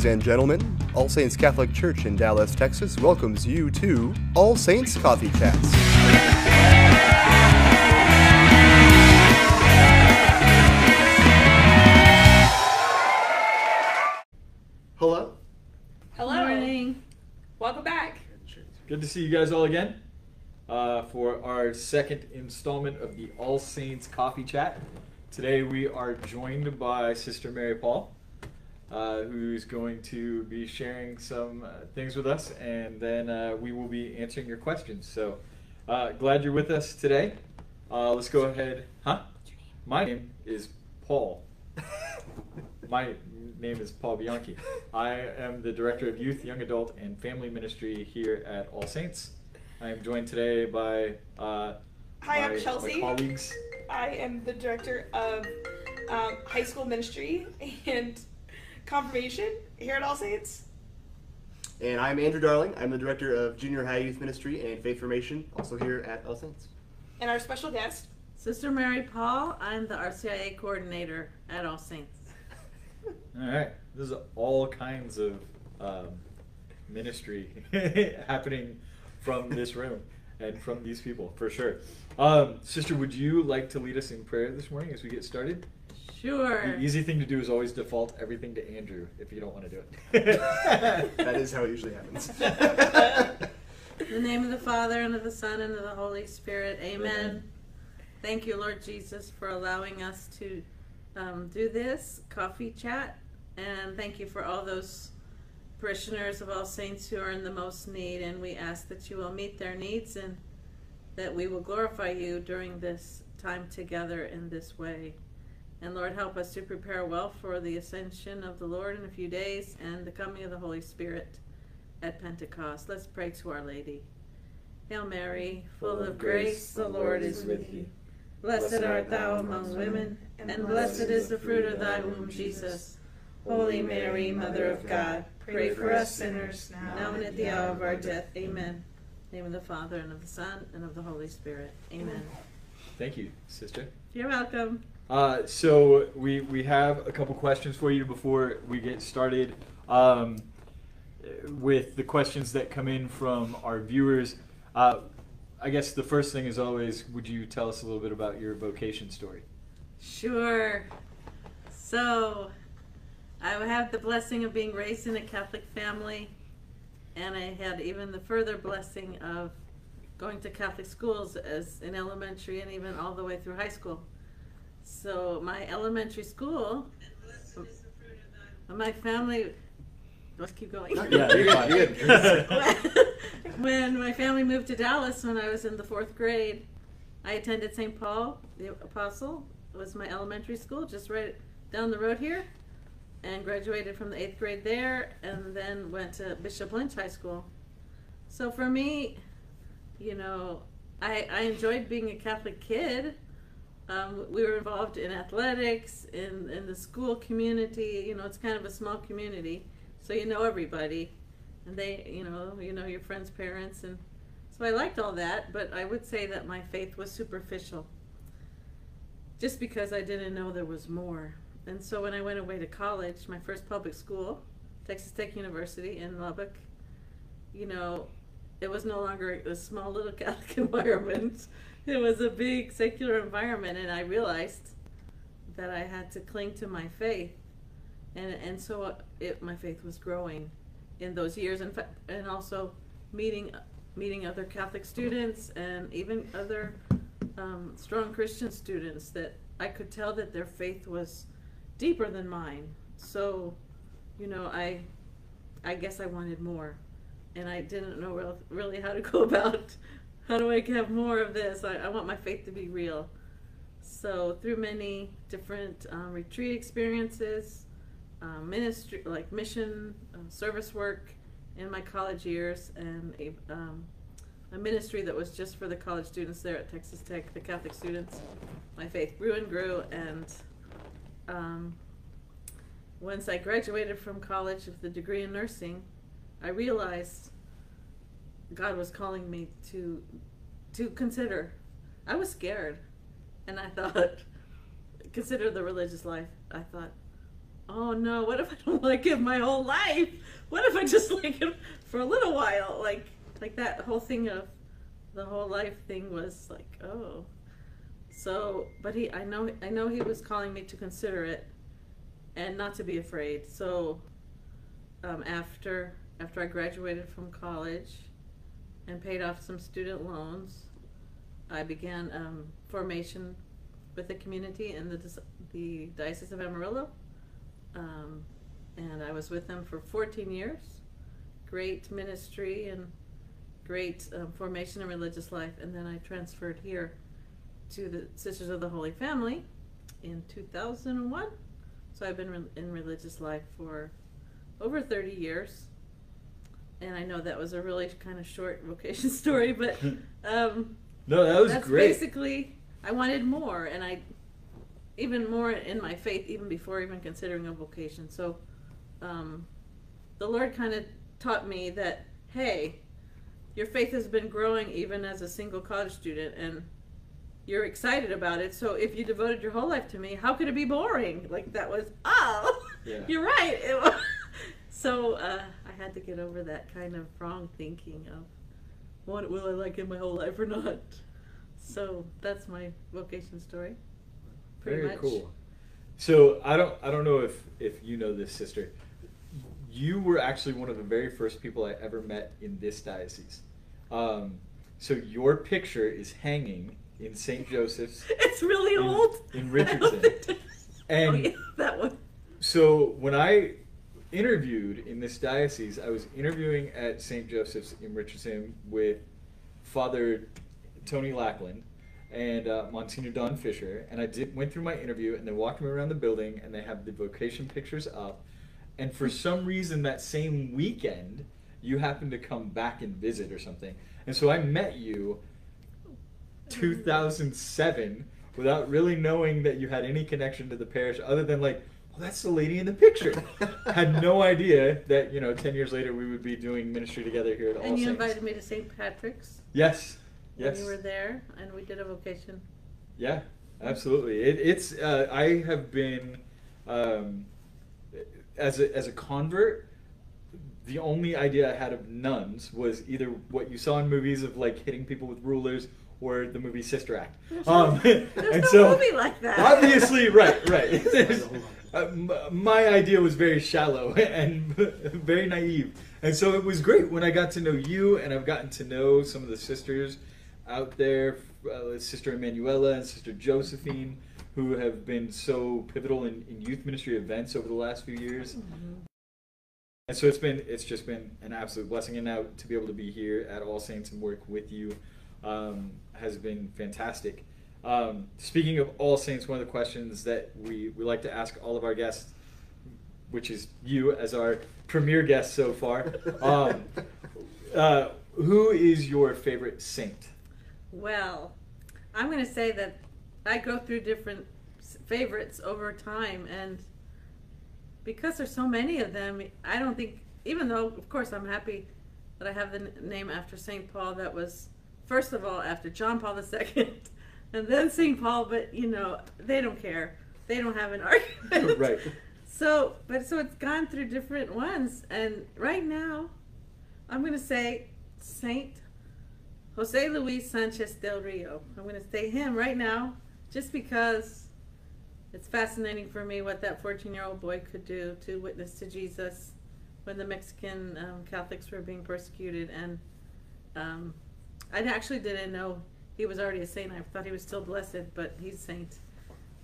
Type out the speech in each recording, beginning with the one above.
Ladies and gentlemen, All Saints Catholic Church in Dallas, Texas welcomes you to All Saints Coffee Chats. Hello. Hello. Morning. Welcome back. Good to see you guys all again uh, for our second installment of the All Saints Coffee Chat. Today we are joined by Sister Mary Paul, uh, who's going to be sharing some uh, things with us, and then uh, we will be answering your questions. So uh, glad you're with us today. Uh, let's go ahead. Huh? My name is Paul. My name is Paul Bianchi. I am the Director of Youth, Young Adult, and Family Ministry here at All Saints. I am joined today by uh, Hi, I'm Chelsea. My colleagues. I am the director of um, high school ministry and confirmation here at All Saints. And I'm Andrew Darling. I'm the Director of Junior High Youth Ministry and Faith Formation, also here at All Saints. And our special guest, Sister Mary Paul, I'm the RCIA coordinator at All Saints. All right, This is all kinds of um, ministry happening from this room and from these people for sure. Um, Sister, would you like to lead us in prayer this morning as we get started? Sure. The easy thing to do is always default everything to Andrew if you don't want to do it. that is how it usually happens. In the name of the Father, and of the Son, and of the Holy Spirit. Amen. Amen. Thank you, Lord Jesus, for allowing us to um, do this coffee chat. And thank you for all those parishioners of All Saints who are in the most need. And we ask that you will meet their needs and that we will glorify you during this time together in this way. And Lord, help us to prepare well for the ascension of the Lord in a few days and the coming of the Holy Spirit at Pentecost. Let's pray to Our Lady. Hail Mary, full of grace, the Lord is with you. Blessed art thou among women, and blessed is the fruit of thy womb, Jesus. Holy Mary, Mother of God, pray for us sinners, now and at the hour of our death. Amen. In the name of the Father, and of the Son, and of the Holy Spirit. Amen. Thank you, Sister. You're welcome. Uh, so we we have a couple questions for you before we get started um, with the questions that come in from our viewers. Uh, I guess the first thing is always, would you tell us a little bit about your vocation story? Sure. So, I have the blessing of being raised in a Catholic family, and I had even the further blessing of going to Catholic schools as in elementary and even all the way through high school. So, my elementary school, my family, let's keep going. Yeah, you're fine. You're good. when my family moved to Dallas when I was in the fourth grade, I attended St. Paul the Apostle. It was my elementary school, just right down the road here, and graduated from the eighth grade there, and then went to Bishop Lynch High School. So for me, you know, I, I enjoyed being a Catholic kid. Um, we were involved in athletics, in, in the school community. You know, it's kind of a small community, so you know everybody and they you know you know your friends parents and so i liked all that but i would say that my faith was superficial just because i didn't know there was more and so when i went away to college my first public school texas tech university in lubbock you know it was no longer a small little catholic environment it was a big secular environment and i realized that i had to cling to my faith. And and so it, my faith was growing in those years, and and also meeting meeting other Catholic students and even other um, strong Christian students that I could tell that their faith was deeper than mine. So, you know, I I guess I wanted more, and I didn't know real, really how to go about how do I have more of this. I, I want my faith to be real. So through many different um, retreat experiences um, ministry, like mission, uh, service work in my college years, and a, um, a ministry that was just for the college students there at Texas Tech, the Catholic students. My faith grew and grew, and um, once I graduated from college with the degree in nursing, I realized God was calling me to to consider. I was scared, and I thought, consider the religious life. I thought, oh no, what if I don't like him my whole life? What if I just like him for a little while? Like like that whole thing of the whole life thing was like, oh. So, but he I know I know he was calling me to consider it and not to be afraid. So, um, after after I graduated from college and paid off some student loans, I began um, formation with the community in the the Diocese of Amarillo, um, and I was with them for 14 years. Great ministry and great um, formation in religious life, and then I transferred here to the Sisters of the Holy Family in 2001. So I've been re- in religious life for over 30 years. And I know that was a really kind of short vocation story, but um, No, that was that's great. basically I wanted more, and I even more in my faith, even before even considering a vocation. So um, the Lord kind of taught me that hey, your faith has been growing even as a single college student, and you're excited about it. So if you devoted your whole life to me, how could it be boring? Like that was oh, Yeah. you're right. So uh, had to get over that kind of wrong thinking of what will I like in my whole life or not. So that's my vocation story. Pretty Very much. cool. So I don't I don't know if if you know this sister. You were actually one of the very first people I ever met in this diocese. Um, so your picture is hanging in St. Joseph's. It's really In- old. in Richardson. don't think there's- And- oh, yeah, that one. So when I interviewed in this diocese, I was interviewing at St. Joseph's in Richardson with Father Tony Lackland and uh, Monsignor Don Fisher, and I did went through my interview, and they walked me around the building, and they have the vocation pictures up, and for some reason that same weekend, you happened to come back and visit or something, and so I met you 2007 without really knowing that you had any connection to the parish other than like that's the lady in the picture had no idea that you know 10 years later we would be doing ministry together here at all And you saints invited me to St. Patrick's. yes when yes You were there, and we did a vocation. yeah absolutely it, it's uh, i have been um, as a as a convert the only idea i had of nuns was either what you saw in movies of like hitting people with rulers or the movie sister act There's um, no, there's and no so movie like that. Obviously, right, right. Uh, my idea was very shallow and very naive, and so it was great when I got to know you, and I've gotten to know some of the sisters out there, uh, Sister Emanuela and Sister Josephine, who have been so pivotal in, in youth ministry events over the last few years. Mhm. And so it's been it's just been an absolute blessing, and now to be able to be here at All Saints and work with you um, has been fantastic. Um, speaking of All Saints, one of the questions that we, we like to ask all of our guests, which is you as our premier guest so far, um, uh, who is your favorite saint? Well, I'm going to say that I go through different favorites over time, and because there's so many of them, I don't think, even though, of course, I'm happy that I have the name after St. Paul, that was, first of all, after John Paul II, and then St. Paul, but, you know, they don't care. They don't have an argument. Right. So, but so it's gone through different ones, and right now, I'm going to say Saint Jose Luis Sanchez del Rio. I'm going to say him right now, just because it's fascinating for me what that 14 year old boy could do to witness to Jesus when the Mexican um, Catholics were being persecuted. And um, I actually didn't know he was already a saint. I thought he was still blessed, but he's saint.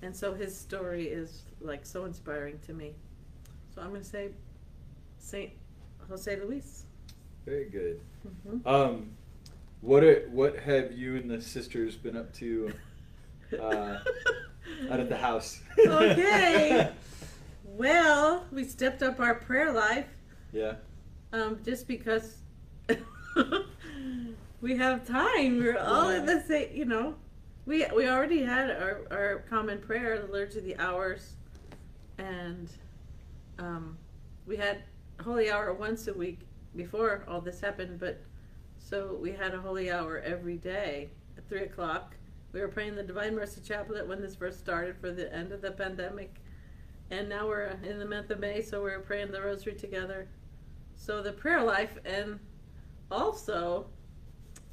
And so his story is like so inspiring to me. So I'm going to say Saint Jose Luis. Very good. hmm Um, what are, what have you and the sisters been up to uh, out at the house? okay. Well, we stepped up our prayer life yeah. um, just because we have time. We're all in the same, you know. We we already had our, our common prayer, the Liturgy of the Hours, and um, we had Holy Hour once a week before all this happened. But so we had a Holy Hour every day at three o'clock. We were praying the Divine Mercy Chaplet when this first started for the end of the pandemic, and now we're in the month of May, so we're praying the rosary together. So the prayer life and also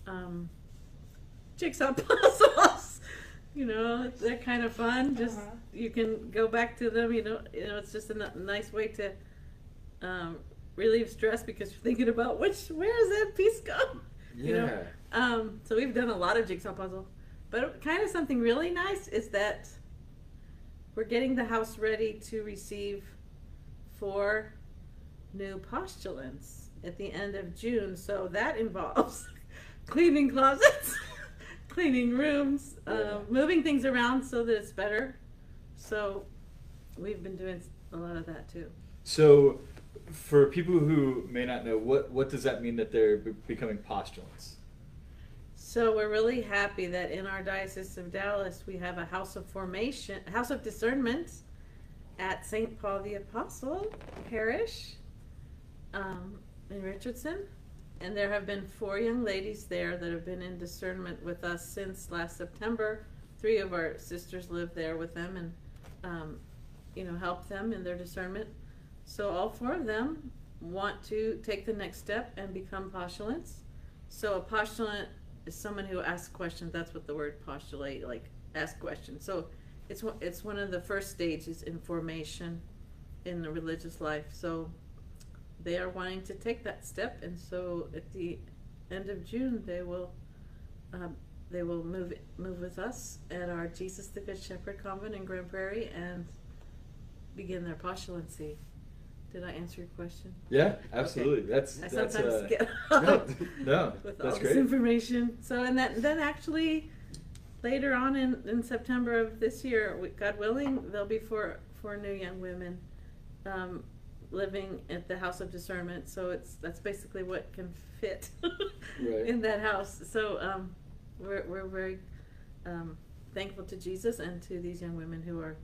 um, jigsaw puzzles. you know, they're kind of fun. Just Uh-huh. you can go back to them. You know, you know, it's just a n- nice way to um, relieve stress because you're thinking about which where is that piece go. You know, um, so we've done a lot of jigsaw puzzle, but kind of something really nice is that we're getting the house ready to receive four new postulants at the end of June. So that involves cleaning closets, cleaning rooms, uh, moving things around so that it's better. So we've been doing a lot of that too. So, for people who may not know, what what does that mean that they're be- becoming postulants? So we're really happy that in our diocese of Dallas we have a house of formation, house of discernment, at St. Paul the Apostle Parish, um, in Richardson, and there have been four young ladies there that have been in discernment with us since last September. Three of our sisters live there with them and, um, you know, help them in their discernment. So all four of them want to take the next step and become postulants. So a postulant is someone who asks questions. That's what the word postulate, like ask questions. So it's it's one of the first stages in formation in the religious life. So they are wanting to take that step, and so at the end of June they will um, they will move move with us at our Jesus the Good Shepherd convent in Grand Prairie and begin their postulancy. Did I answer your question? Yeah, absolutely. That's I that's sometimes uh, get no, no, with that's all great. this information. So, and that, then actually, later on in, in September of this year, God willing, there'll be four, four new young women um, living at the House of Discernment. So it's that's basically what can fit Right. in that house. So um, we're, we're very um, thankful to Jesus and to these young women who are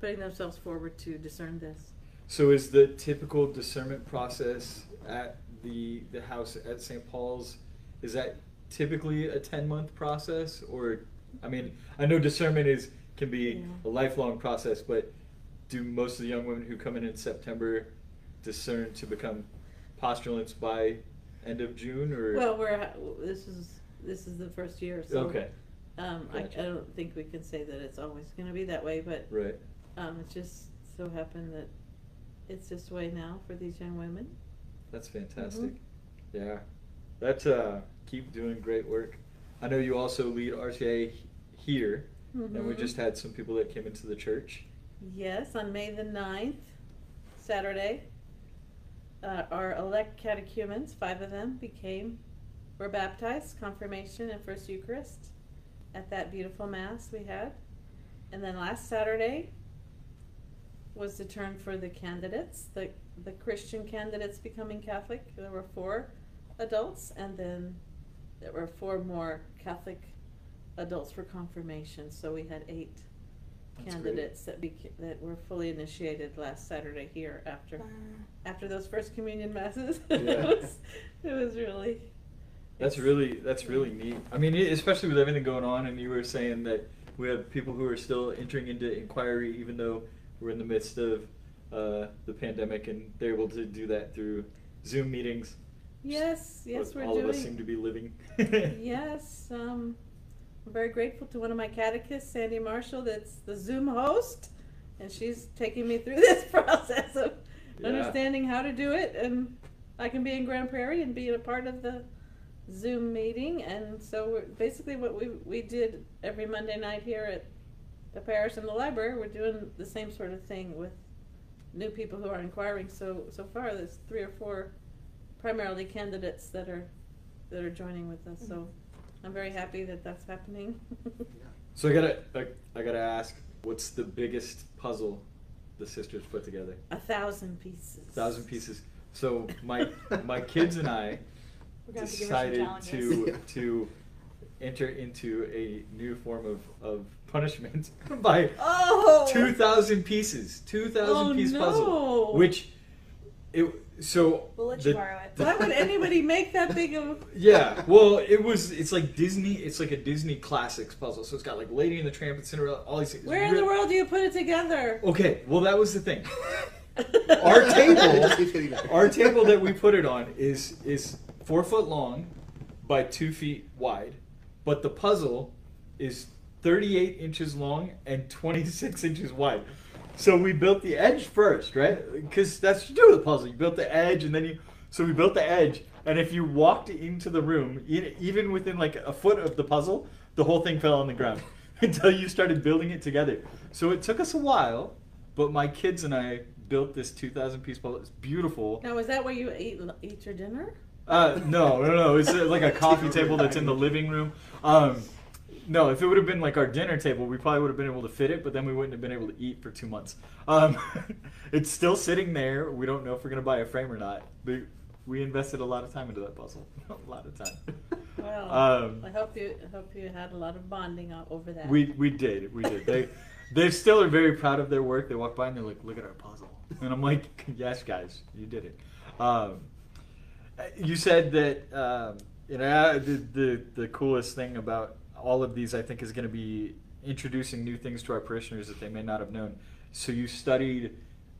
putting themselves forward to discern this. So is the typical discernment process at the the house at St. Paul's is that typically a 10 month process or I mean, I know discernment is can be Yeah. a lifelong process, but do most of the young women who come in in September discern to become postulants by end of June or Well, we're this is this is the first year. So Okay. Um, I, I Gotcha. don't think we can say that it's always going to be that way, but Right. um, it just so happened that it's this way now for these young women. That's fantastic. Mhm. Yeah. That's uh keep doing great work. I know you also lead RCIA here and we Mhm. just had some people that came into the church. Yes, on May the 9th, Saturday, uh, our elect catechumens, five of them, became, were baptized, confirmation, and First Eucharist at that beautiful Mass we had. And then last Saturday was the turn for the candidates, the, the Christian candidates becoming Catholic. There were four adults, and then there were four more Catholic adults for confirmation. So we had eight That's great. candidates that beca- that were fully initiated last Saturday here after Wow. after those first communion masses. Yeah. it was it was really That's it's- really that's really neat. I mean, e- especially with everything going on, and you were saying that we have people who are still entering into inquiry, even though we're in the midst of uh, the pandemic, and they're able to do that through Zoom meetings. yes yes what we're all doing of us seem to be living. yes um, I'm very grateful to one of my catechists Sandy Marshall that's the Zoom host and she's taking me through this process of Yeah. understanding how to do it and I can be in Grand Prairie and be a part of the Zoom meeting and so we're, basically what we we did every Monday night here at the parish and the library we're doing the same sort of thing with new people who are inquiring so so far there's three or four primarily candidates that are that are joining with us so mm-hmm. I'm very happy that that's happening so I gotta I, I gotta ask, what's the biggest puzzle the sisters put together? a thousand pieces A Thousand pieces. So my my kids and I We're gonna to give her some decided to Yeah. to enter into a new form of, of punishment by oh two thousand pieces, two thousand Oh, piece no. puzzle, which it so We'll let the- you borrow it. Why would anybody make that big of? Yeah, well, it was. It's like Disney. It's like a Disney classics puzzle. So it's got like Lady and the Tramp and Cinderella. All these things. Where in the world do you put it together? Okay, well, that was the thing. Our table, keeps getting better. our table that we put it on is is four foot long by two feet wide, but the puzzle is thirty eight inches long and twenty six inches wide. So we built the edge first, right? Because that's what you do with a puzzle. You built the edge, and then you. So we built the edge, and if you walked into the room, even within like a foot of the puzzle, the whole thing fell on the ground until you started building it together. So it took us a while, but my kids and I built this 2,000 piece puzzle. It's beautiful. Now, is that where you eat eat your dinner? Uh, no, no, no. It's uh, like a coffee table that's in the living room. Um, no, if it would have been like our dinner table, we probably would have been able to fit it, but then we wouldn't have been able to eat for two months. Um, it's still sitting there. We don't know if we're gonna buy a frame or not. But we invested a lot of time into that puzzle. a lot of time. Well, Um, I hope you I hope you had a lot of bonding over that. We we did we did. They they still are very proud of their work. They walk by and they're like, "Look at our puzzle," and I'm like, "Yes, guys, you did it." Um, you said that um, you know the, the the coolest thing about all of these, I think, is going to be introducing new things to our parishioners that they may not have known. So you studied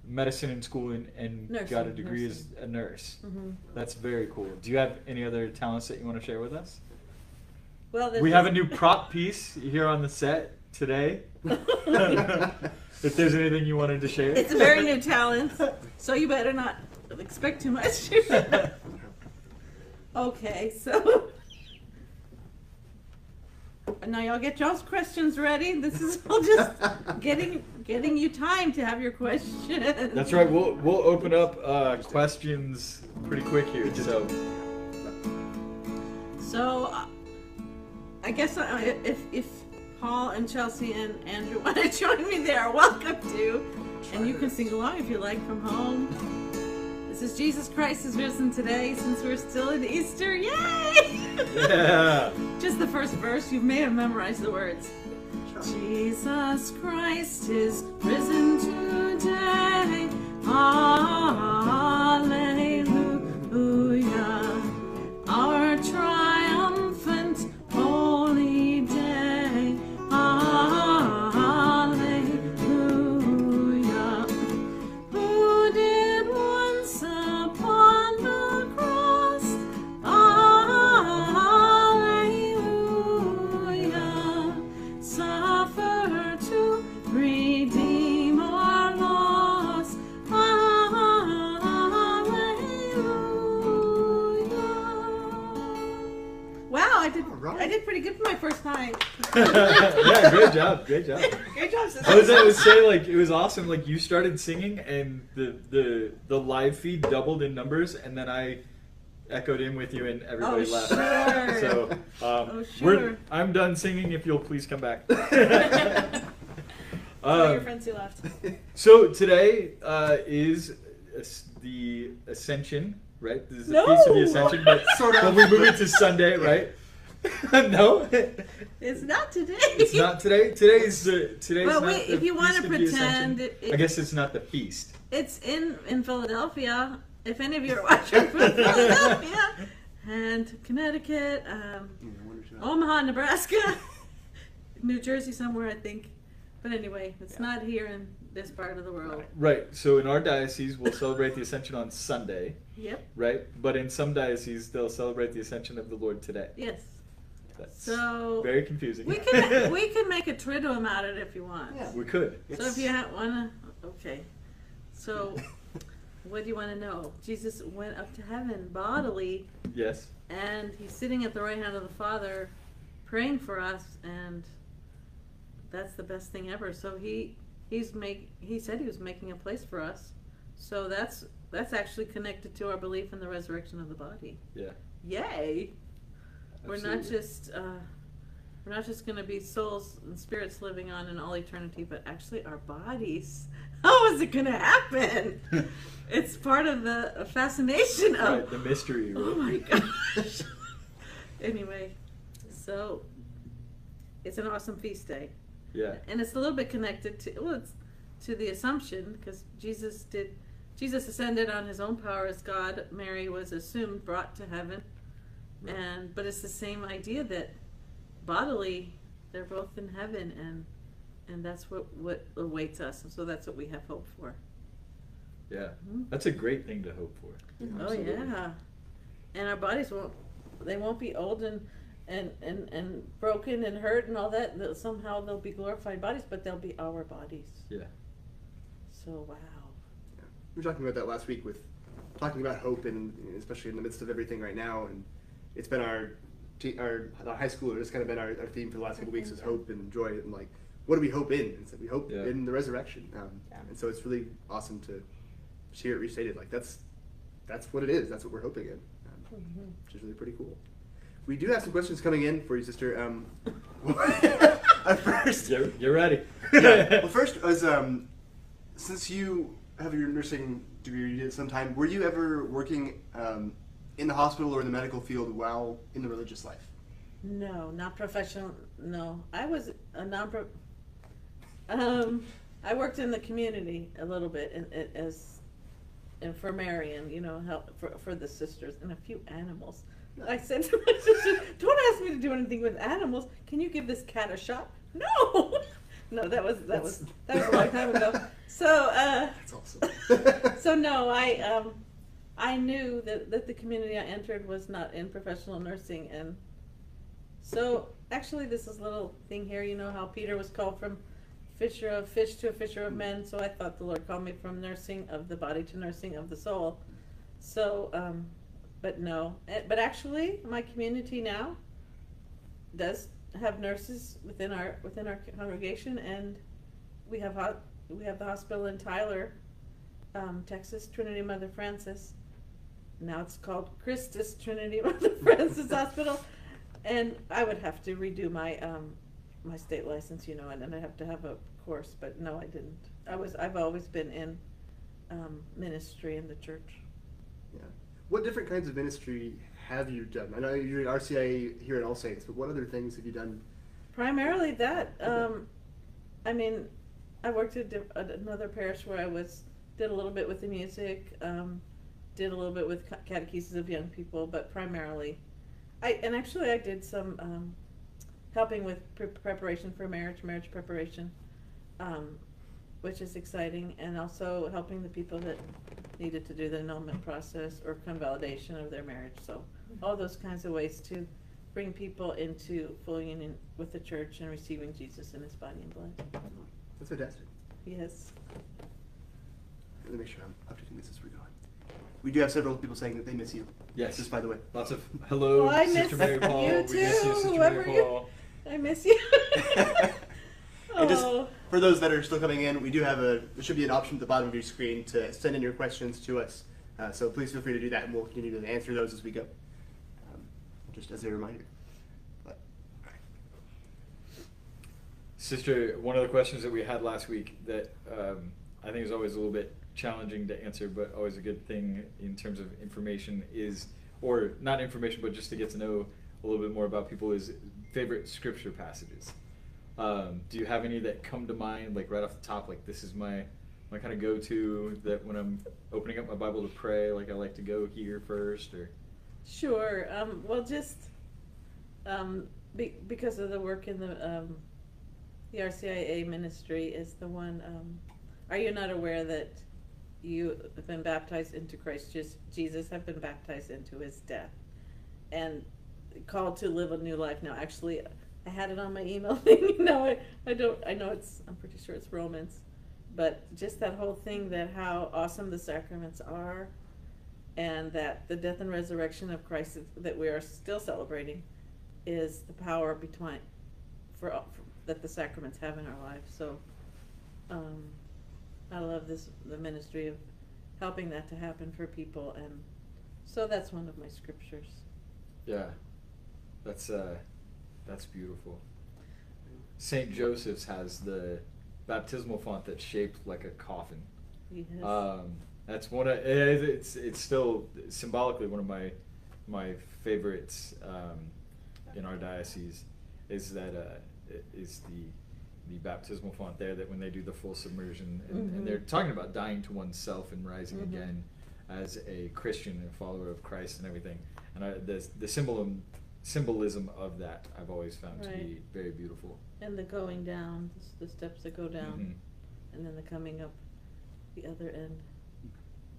medicine in school and, and got a degree nursing. as a nurse. hmm That's very cool. Do you have any other talents that you want to share with us? Well, this We have a new prop piece here on the set today. if there's anything you wanted to share, It's a very new talent, so you better not expect too much. okay, so now y'all get y'all's questions ready. This is all just getting getting you time to have your questions. That's right. We'll we'll open up uh, questions pretty quick here. So So, uh, I guess uh, if if Paul and Chelsea and Andrew want to join me, they are welcome to, and you can sing along if you like from home. This is Jesus Christ is risen today, since we're still in Easter. Yay! yeah. Just the first verse. You may have memorized the words. Jesus Christ is risen today. Job. Great job. Great job, sister. I was I would say like it was awesome. Like you started singing and the the the live feed doubled in numbers, and then I echoed in with you, and everybody Oh, laughed. sure. So um, Oh, sure. I'm done singing. If you'll please come back. Tell your um, friends who left. so today uh, is the Ascension, right? This is a No. piece of the Ascension, but Sort of. but we move it to Sunday, right? no, It's not today. it's not today. Today's uh, today's Well, not wait, the if you wanna Feast of pretend it- it- I guess it's not the feast. It's in in Philadelphia. If any of you are watching from Philadelphia and Connecticut, um, Omaha, Nebraska, New Jersey, somewhere I think. But anyway, it's not here in this part of the world. Right. So in our diocese, we'll celebrate the Ascension on Sunday, Yep. right? But in some dioceses, they'll celebrate the Ascension of the Lord today. Yes. That's So very confusing. we can we can make a triduum out of it if you want. Yeah. We could. So if you wanna, okay. So, what do you want to know? Jesus went up to heaven bodily, Yes. and he's sitting at the right hand of the Father, praying for us, and that's the best thing ever. So he he's make he said he was making a place for us. So that's that's actually connected to our belief in the resurrection of the body. Yeah. Yay! We're not absolutely. just uh, we're not just going to be souls and spirits living on in all eternity, but actually our bodies. How is it going to happen? it's part of the fascination of. Right, the mystery. Right? Oh my gosh. anyway, so it's an awesome feast day, Yeah. and it's a little bit connected to well, it's to the Assumption because Jesus did Jesus ascended on his own power as God. Mary was assumed brought to heaven, Right. and but it's the same idea that bodily they're both in heaven, and and that's what what awaits us, and so that's what we have hope for. Yeah, Mhm. that's a great thing to hope for. Oh yeah, and our bodies won't they won't be old and and and and broken and hurt and all that. They'll- Somehow they'll be glorified bodies, but they'll be our bodies. Yeah. So wow. Yeah. We were talking about that last week with talking about hope, and especially in the midst of everything right now. And it's been our te- our, our high schooler. It's kind of been our, our theme for the last couple weeks is hope and joy, and like what do we hope in? And so we hope Yeah. in the resurrection. Um, Yeah. And so it's really awesome to hear it restated. Like that's that's what it is. That's what we're hoping in, um, Mhm. which is really pretty cool. We do have some questions coming in for you, sister. Um, at first, You're, you're ready. yeah. Well, first was um, since you have your nursing degree, you did some time. Were you ever working um, in the hospital or in the medical field while in the religious life? No, not professional. No, I was a non. Um, I worked in the community a little bit in, in, as, Marion, you know, help for for the sisters and a few animals. I said to my sister, "Don't ask me to do anything with animals. Can you give this cat a shot?" No, no, that was that was that was a long time ago. So. uh That's awesome. so no, I um, I knew that, that the community I entered was not in professional nursing, and so actually this is a little thing here. You know how Peter was called from fisher of fish to a fisher of men. So I thought the Lord called me from nursing of the body to nursing of the soul. So, um, but no, Eh, but actually my community now does have nurses within our within our congregation, and we have we have the hospital in Tyler um, Texas Trinity Mother Frances. Now it's called Christus Trinity Mother Frances Hospital, and I would have to redo my um, my state license, you know, and then I have to have a course. But no, I didn't. I was I've always been in um, ministry in the church. yeah. What different kinds of ministry have you done? I know you're in RCIA here at All Saints, but what other things have you done? Primarily that. Um, I mean, I worked at, at another parish where I was did a little bit with the music, um, did a little bit with ca- catechesis of young people, but primarily, I and actually I did some um, helping with pre- preparation for marriage, marriage preparation, um, which is exciting, and also helping the people that needed to do the annulment process or convalidation of their marriage. So all those kinds of ways to bring people into full union with the church and receiving Jesus in his body and blood. That's fantastic. Yes. Let me make sure I'm updating this as we're going. We do have several people saying that they miss you. Yes. Just by the way. Lots of hello, Well, I Sister miss Mary Paul. you we miss you, too, Sister whoever Mary you- Paul. I miss you. And just oh. for those that are still coming in, we do have a there should be an option at the bottom of your screen to send in your questions to us. Uh, so please feel free to do that, and we'll continue to answer those as we go. Um, just as a reminder. But, all right. Sister, one of the questions that we had last week that um, I think is always a little bit challenging to answer, but always a good thing in terms of information is, or not information, but just to get to know a little bit more about people is favorite scripture passages. Um, do you have any that come to mind, like right off the top, like this is my my kind of go-to that when I'm opening up my Bible to pray, like I like to go here first, or Sure. Um, well, just um, be, because of the work in the um, the RCIA ministry is the one. Um, are you not aware that you have been baptized into Christ just Jesus have been baptized into His death and called to live a new life now? Actually, I had it on my email thing. no, I, I don't. I know it's. I'm pretty sure it's Romans, but just that whole thing that how awesome the sacraments are and that the death and resurrection of Christ that we are still celebrating is the power between for, for that the sacraments have in our life. So, um, I love this the ministry of helping that to happen for people, and so that's one of my scriptures. yeah, that's uh, that's beautiful. Saint Joseph's has the baptismal font that's shaped like a coffin. Yes. Um, that's one of it- it's it's still symbolically one of my my favorites um, in our diocese is that uh, is the the baptismal font there that when they do the full submersion, and, Mhm. and they're talking about dying to oneself and rising Mhm. again as a Christian and follower of Christ and everything. And I, the the symbolism symbolism of that I've always found to be very beautiful. And the going down, the steps that go down, Mhm. and then the coming up the other end.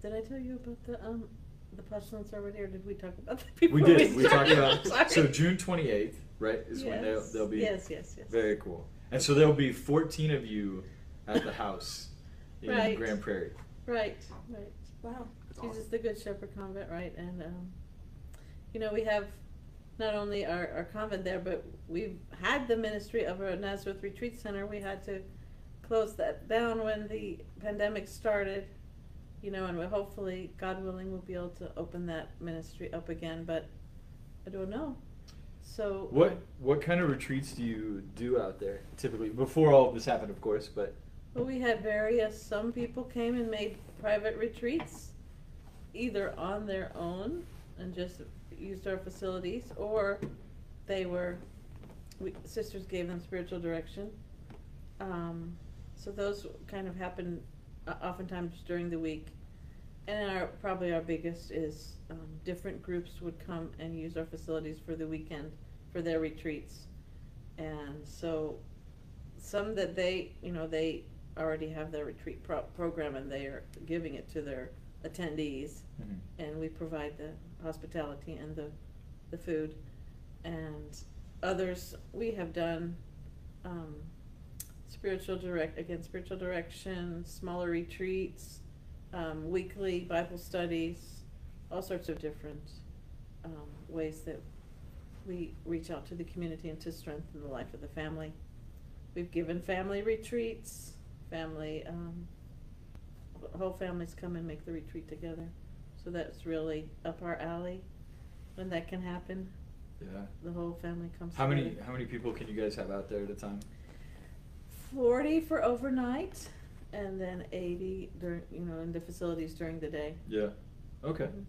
Did I tell you about the um the postulants already, or did we talk about the people? We did. We talked about so June twenty eighth, right? Is when they'll they'll be Yes, yes, yes. very cool. And so there'll be fourteen of you at the house in Right. Grand Prairie. Right, right. Wow. That's Jesus awesome. the Good Shepherd Convent, right? And um, you know, we have not only our, our convent there, but we've had the ministry of our Nazareth Retreat Center. We had to close that down when the pandemic started, you know, and we hopefully, God willing, we'll be able to open that ministry up again. But I don't know. So What what kind of retreats do you do out there typically? Before all of this happened, of course, but Well, we had various, some people came and made private retreats, either on their own and just used our facilities, or they were, we, sisters gave them spiritual direction. Um, so those kind of happen uh, oftentimes during the week. And our, probably our biggest is, um, different groups would come and use our facilities for the weekend, for their retreats. And so, some that they, you know, they already have their retreat pro- program and they are giving it to their attendees. Mhm. And we provide the hospitality and the, the food. And others, we have done, um, spiritual direct, again, spiritual direction, smaller retreats, um, weekly Bible studies, all sorts of different, um, ways that we reach out to the community and to strengthen the life of the family. We've given family retreats, family, um, whole families come and make the retreat together. So that's really up our alley when that can happen. yeah. The whole family comes How many how many people can you guys have out there at a time? Forty for overnight, and then eighty during, you know, in the facilities during the day. Yeah. Okay. Mhm.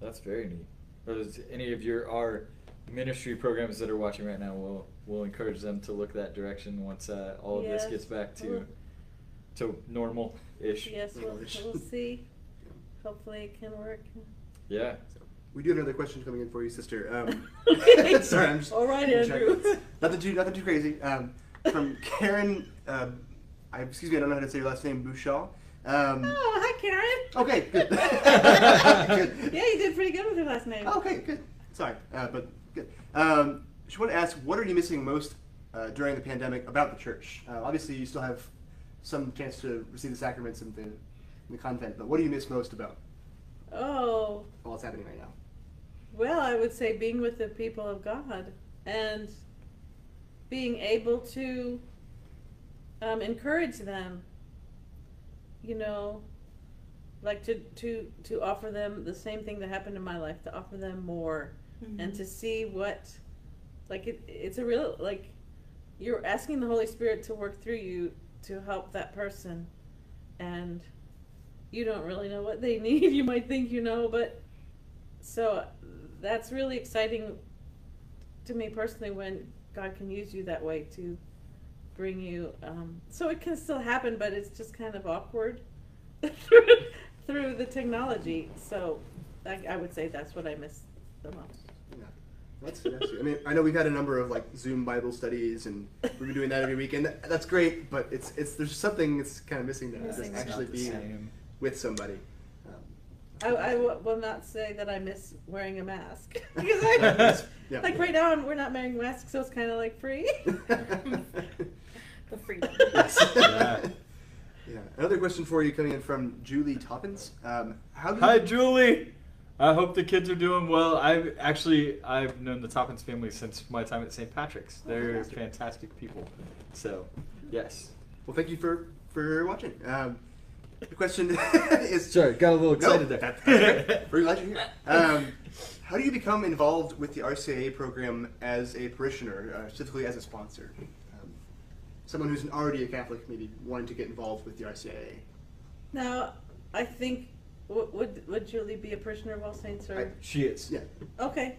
That's very neat. Or is any of your our ministry programs that are watching right now will will encourage them to look that direction once uh, all of this Yes. gets back to Well- to normal ish. Yes, we'll, English. we'll see. Hopefully it can work. Yeah. So, we do have another question coming in for you, sister. Um, Okay. sorry, I'm just. All right, I'm checking. Andrew. Nothing too, nothing too crazy. Um, from Karen, uh, I, excuse me, I don't know how to say your last name, Bouchal. Um, Oh, hi, Karen. Okay, good. Good. Yeah, you did pretty good with your last name. Okay, good. Sorry, uh, but good. Um, she wanted to ask, what are you missing most uh, during the pandemic about the church? Uh, obviously, you still have some chance to receive the sacraments and the, and the content, but what do you miss most about Oh, all that's happening right now? well, I would say being with the people of God and being able to um, encourage them. You know, like to to to offer them the same thing that happened in my life, to offer them more, and to see what, like it, it's a real like, you're asking the Holy Spirit to work through you to help that person, and you don't really know what they need. You might think you know, but so that's really exciting to me personally when God can use you that way to bring you. Um, so it can still happen, but it's just kind of awkward through, through the technology. So I, I would say that's what I miss the most. Yeah. That's, that's I mean, I know we've had a number of like Zoom Bible studies, and we've been doing that every week, and that's great. But it's it's there's something that's kind of missing there. Missing. Just actually not being same. with somebody. Um, I, I w- will not say that I miss wearing a mask because I, Yeah. like right now we're not wearing masks, so it's kind of like free. The freedom. Yeah. Yeah. Another question for you coming in from Julie Toppins. Um, how do you, Hi, Julie. I hope the kids are doing well. I've actually I've known the Toppins family since my time at St. Patrick's. Oh, They're fantastic. fantastic people. So, yes. Well, thank you for for watching. Um, the question is. Sorry, got a little No, excited there. that- that's. We're glad you're here. Um, how do you become involved with the RCIA program as a parishioner, uh, specifically as a sponsor? Someone who's already a Catholic, maybe wanting to get involved with the RCIA. now, I think w- would would Julie be a parishioner of All Saints or? I- She is. Yeah. Okay,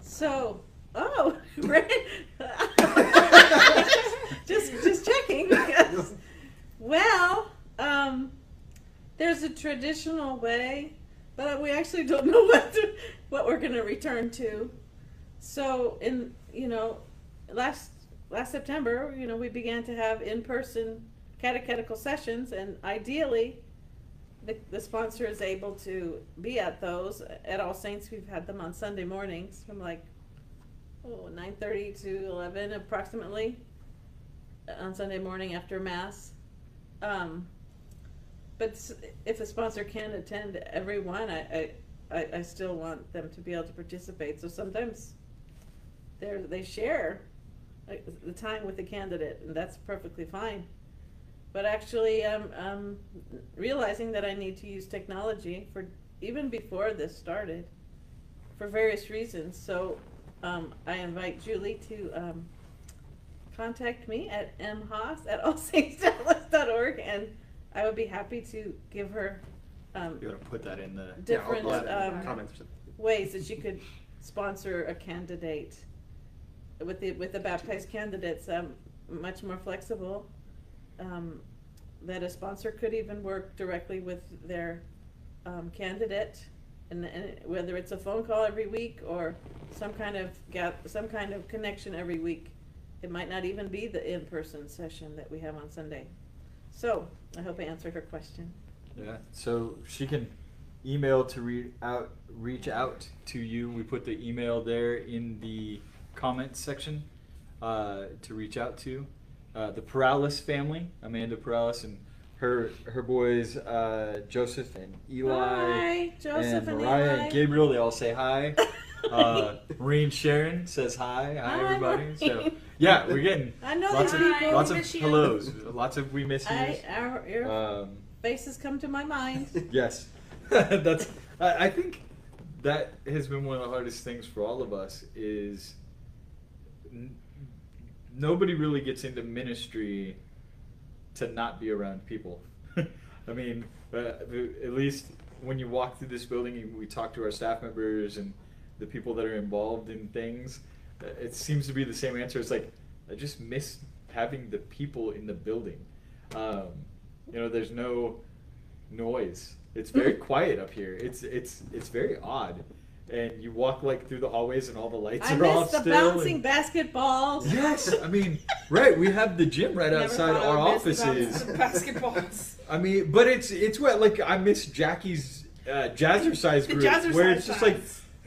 so oh, great. just just checking. Because- Well, um, there's a traditional way, but we actually don't know what what we're going to return to. So, in you know, last last September, you know, we began to have in-person catechetical sessions, and ideally, the, the sponsor is able to be at those. At All Saints, we've had them on Sunday mornings from like oh, 9.30 to 11 approximately on Sunday morning after Mass. Um, but if a sponsor can't attend every one, I, I, I, still want them to be able to participate. So sometimes they're, they share like, the time with the candidate, and that's perfectly fine. But actually, I'm, I'm realizing that I need to use technology for even before this started for various reasons. So um, I invite Julie to um, contact me at mhaas at allsaintsdallas.org, and I would be happy to give her um, You want to put that in the. Different I'll add it in um, comments ways that you could sponsor a candidate. With the with the baptized candidates, um, much more flexible. Um, that a sponsor could even work directly with their um, candidate, and, and whether it's a phone call every week or some kind of gap, some kind of connection every week. It might not even be the in-person session that we have on Sunday. So I hope I answered her question. Yeah. So she can email to read out, reach out to you. We put the email there in the comments section uh, to reach out to uh, the Paralis family, Amanda Paralis and her her boys uh, Joseph and Eli, Hi, Joseph and Mariah Eli. and Gabriel. They all say hi. uh, Maureen Sharon says hi. Hi, Hi, everybody. So yeah, we're getting lots of people. lots We of hellos. Lots of we miss I, yous. our, your Um, faces come to my mind. Yes, that's. I, I think that has been one of the hardest things for all of us. Is n- nobody really gets into ministry to not be around people. I mean, uh, at least when you walk through this building and we talk to our staff members and the people that are involved in things, uh, it seems to be the same answer. It's like I just miss having the people in the building. Um, you know, there's no noise. It's very quiet up here. It's it's it's very odd, and you walk like through the hallways and all the lights I are off miss the still. bouncing and- basketballs. Yes, I mean, right. We have the gym right Never outside thought I our would miss offices. Basketballs. I mean, but it's it's what like I miss Jackie's uh, jazzercise The group jazzercise where it's just like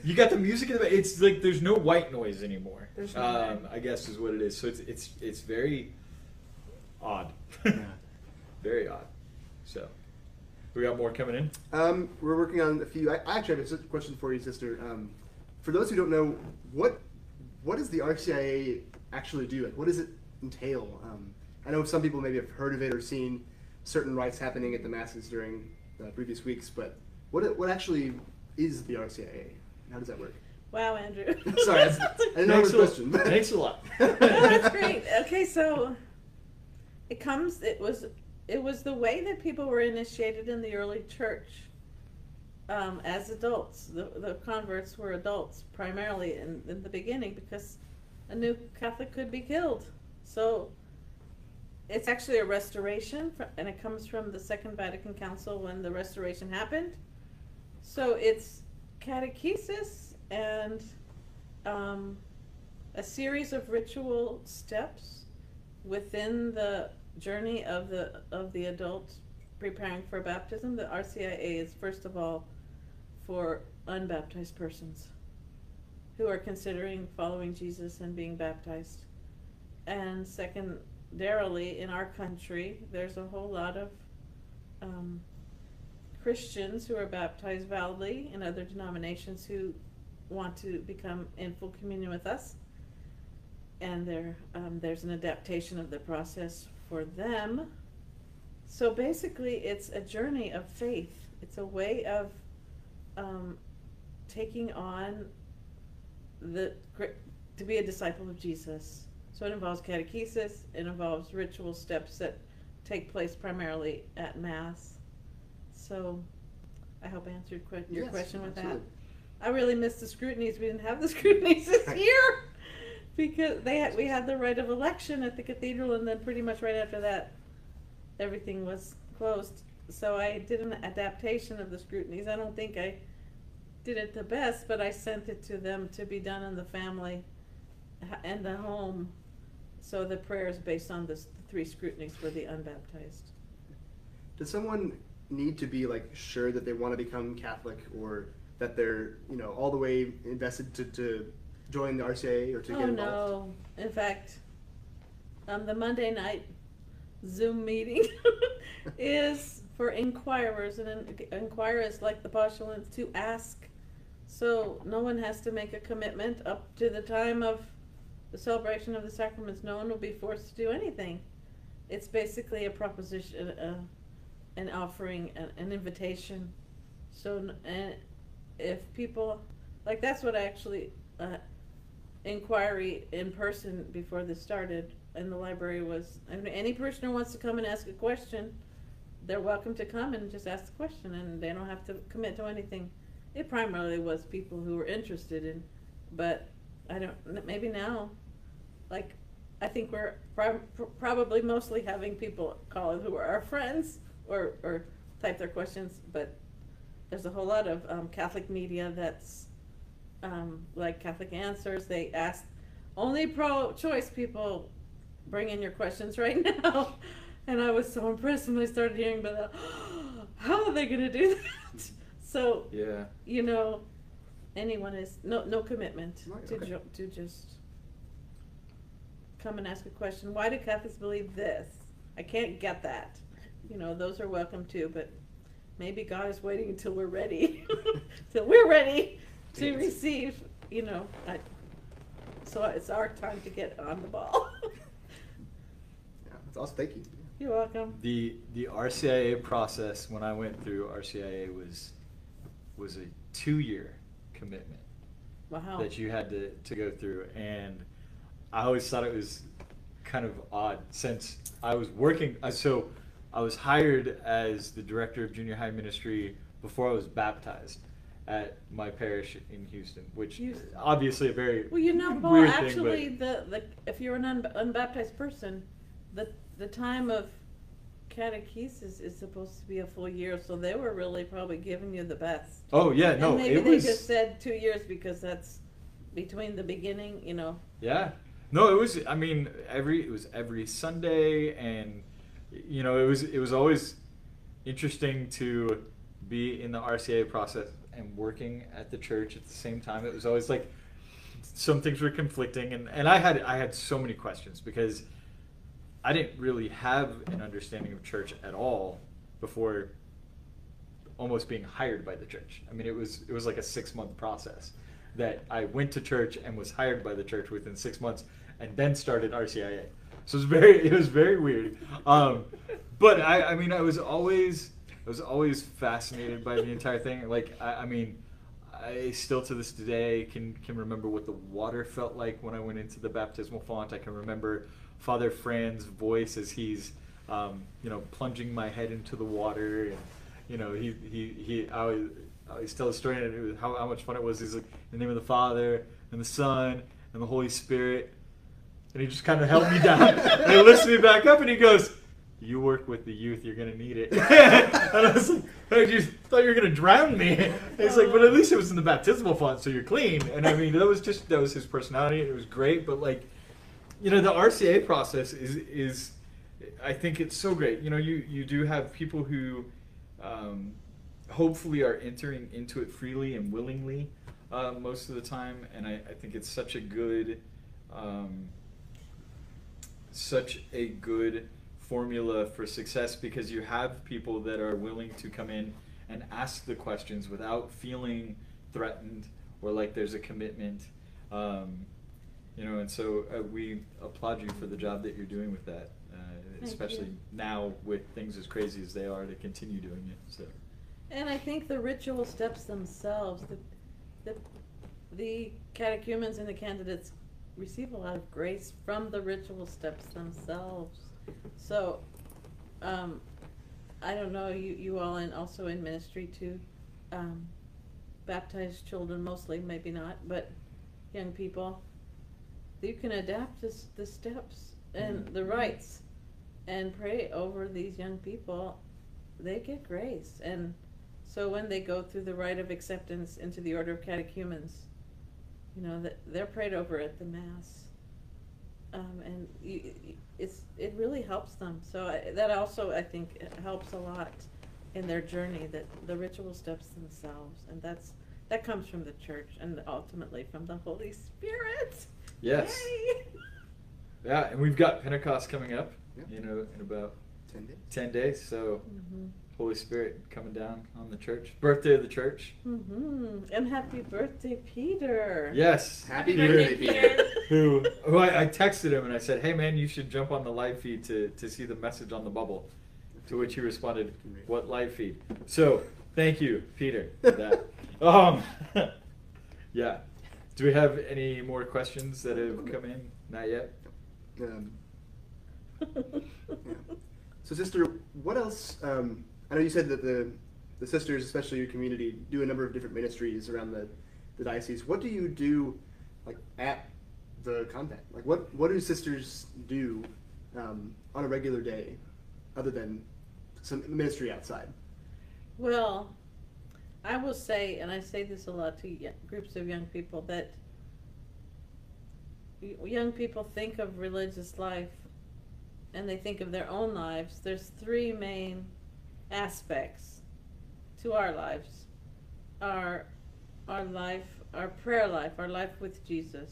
you got the music in the it's like there's no white noise anymore. There's no um, white. I guess is what it is. So it's it's it's very odd, Yeah. very odd. So we got more coming in. Um, we're working on a few. I, I actually have a question for you, sister. Um, for those who don't know, what what does the RCIA actually do? Like, what does it entail? Um, I know some people maybe have heard of it or seen certain rites happening at the masses during the previous weeks, but what what actually is the RCIA? How does that work? Wow, Andrew. Sorry, that's, I didn't know it question. but- Thanks a lot. No, that's great. Okay, so it comes. It was. It was the way that people were initiated in the early church um, as adults. The, the converts were adults primarily in, in the beginning because a new Catholic could be killed. So it's actually a restoration, fr- and it comes from the Second Vatican Council when the restoration happened. So it's catechesis and um, a series of ritual steps within the journey of the of the adult preparing for baptism. The RCIA is first of all for unbaptized persons who are considering following Jesus and being baptized. And secondarily, in our country, there's a whole lot of um, Christians who are baptized validly in other denominations who want to become in full communion with us. And there, um, there's an adaptation of the process for them. So basically, it's a journey of faith. It's a way of um, taking on the to be a disciple of Jesus. So it involves catechesis. It involves ritual steps that take place primarily at Mass. So I hope I answered que- your Yes, question with absolutely. that. I really missed the scrutinies. We didn't have the scrutinies this year because they had, we had the rite of election at the cathedral, and then pretty much right after that, everything was closed. So I did an adaptation of the scrutinies. I don't think I did it the best, but I sent it to them to be done in the family and the home. So the prayers based on this, the three scrutinies for the unbaptized. Does someone need to be like sure that they want to become Catholic or that they're you know all the way invested to, to join the RCIA or to oh get involved? no! In fact, um, the Monday night Zoom meeting is for inquirers, and in- inquirers like the postulants to ask. So no one has to make a commitment up to the time of the celebration of the sacraments. No one will be forced to do anything. It's basically a proposition, uh, an offering, an, an invitation. So, and if people, like that's what I actually, uh, inquiry in person before this started and the library was, any person who wants to come and ask a question, they're welcome to come and just ask the question and they don't have to commit to anything. It primarily was people who were interested in, but I don't, maybe now, like, I think we're prob- probably mostly having people call who are our friends or, or type their questions, but there's a whole lot of um, Catholic media that's um, like Catholic Answers. They ask only pro-choice people bring in your questions right now, and I was so impressed when I started hearing about that. How are they going to do that? So Yeah. you know, anyone is no no commitment Right, to okay. jo- to just come and ask a question. Why do Catholics believe this? I can't get that. You know, those are welcome too, but maybe God is waiting until we're ready, till we're ready to receive. You know, I, so it's our time to get on the ball. Yeah, that's awesome. Thank you. You're welcome. The the RCIA process when I went through RCIA was was a two year commitment Wow. that you had to, to go through and I always thought it was kind of odd since I was working uh, so I was hired as the director of junior high ministry before I was baptized at my parish in Houston which Houston. obviously a very Well, you know, Paul. thing, actually, but- the, the if you're an un, unbaptized person, the the time of catechesis is supposed to be a full year, so they were really probably giving you the best. oh yeah no and maybe it they was just said two years because that's between the beginning, you know. Yeah. No, it was. I mean, every it was every Sunday, and you know, it was it was always interesting to be in the RCIA process and working at the church at the same time. It was always like some things were conflicting, and and I had I had so many questions because I didn't really have an understanding of church at all before almost being hired by the church. I mean, it was it was like a six month process that I went to church and was hired by the church within six months, and then started RCIA. So it was very it was very weird. Um, but I I mean I was always I was always fascinated by the entire thing. Like I, I mean. I still to this day can can remember what the water felt like when I went into the baptismal font. I can remember Father Fran's voice as he's um, you know plunging my head into the water, and you know he he he I always, I always tell the story and how, how much fun it was. He's like in the name of the Father and the Son and the Holy Spirit, and he just kind of held me down and he lifts me back up and he goes. You work with the youth, you're gonna need it. and I was like, I just thought you were gonna drown me. He's like, but at least it was in the baptismal font, so you're clean. And I mean, that was just that was his personality. It was great, but like, you know, the RCIA process is is, I think it's so great. You know, you you do have people who, um, hopefully, are entering into it freely and willingly, uh, most of the time. And I, I think it's such a good, um, such a good formula for success because you have people that are willing to come in and ask the questions without feeling threatened or like there's a commitment. Um, you know, and so uh, we applaud you for the job that you're doing with that, uh, especially you. now with things as crazy as they are to continue doing it. So. And I think the ritual steps themselves, the, the, the catechumens and the candidates receive a lot of grace from the ritual steps themselves. So, um, I don't know, you, you all in, also in ministry to, um, baptize children mostly, maybe not, but young people. You can adapt this, the steps and Mhm. the rites and pray over these young people, they get grace. And so when they go through the rite of acceptance into the order of catechumens, you know, that they're prayed over at the mass. Um, and you- it's it really helps them. So I, that also I think helps a lot in their journey. That the ritual steps themselves, and that's that comes from the church and ultimately from the Holy Spirit. Yes. Yay! Yeah, and we've got Pentecost coming up, Yeah. you know, in about Ten days. 10 days. So, Mhm. Holy Spirit coming down on the church. Birthday of the church. Mhm. And happy birthday, Peter. Yes. Happy Happy birthday, birthday, Peter. Who, who I, I texted him and I said, hey man, you should jump on the live feed to, to see the message on the bubble. To which he responded, what live feed? So, thank you, Peter, for that. um, yeah. Do we have any more questions that have come in? Not yet? Um, So, sister, what else? Um, I know you said that the the sisters, especially your community, do a number of different ministries around the, the diocese. What do you do, like at the convent? Like, what what do sisters do um, on a regular day, other than some ministry outside? Well, I will say, and I say this a lot to groups of young people, that young people think of religious life and they think of their own lives. There's three main aspects to our lives our, our life, our prayer life, our life with Jesus,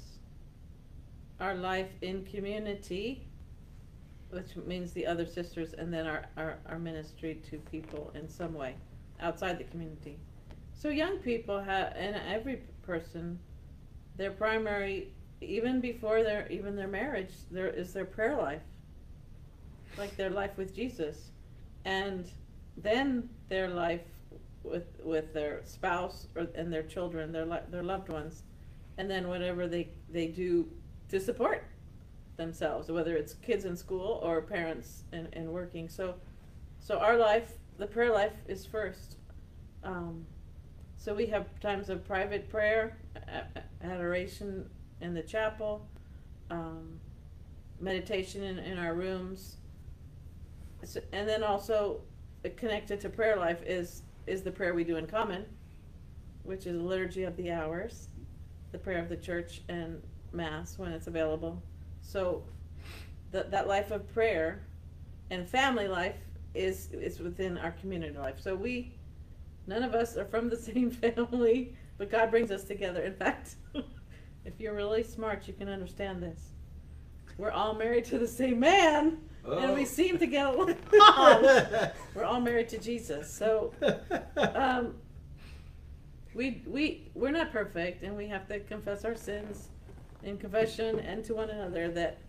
our life in community, which means the other sisters, and then our, our, our ministry to people in some way outside the community. So young people have, and every person, their primary, even before their even their marriage, there is their prayer life, like their life with Jesus, and then their life with with their spouse or, and their children, their their loved ones, and then whatever they they do to support themselves, whether it's kids in school or parents and, and working. So, so our life, the prayer life is first. Um, so we have times of private prayer, adoration in the chapel, um, meditation in, in our rooms, So- and then also connected to prayer life is is the prayer we do in common, which is the liturgy of the hours, the prayer of the church and mass when it's available. So that that life of prayer and family life is is within our community life. So we none of us are from the same family, but God brings us together. In fact, if you're really smart, you can understand this. We're all married to the same man, and we Oh. seem to get along. We're all married to Jesus. So um, we we we're not perfect, and we have to confess our sins in confession and to one another that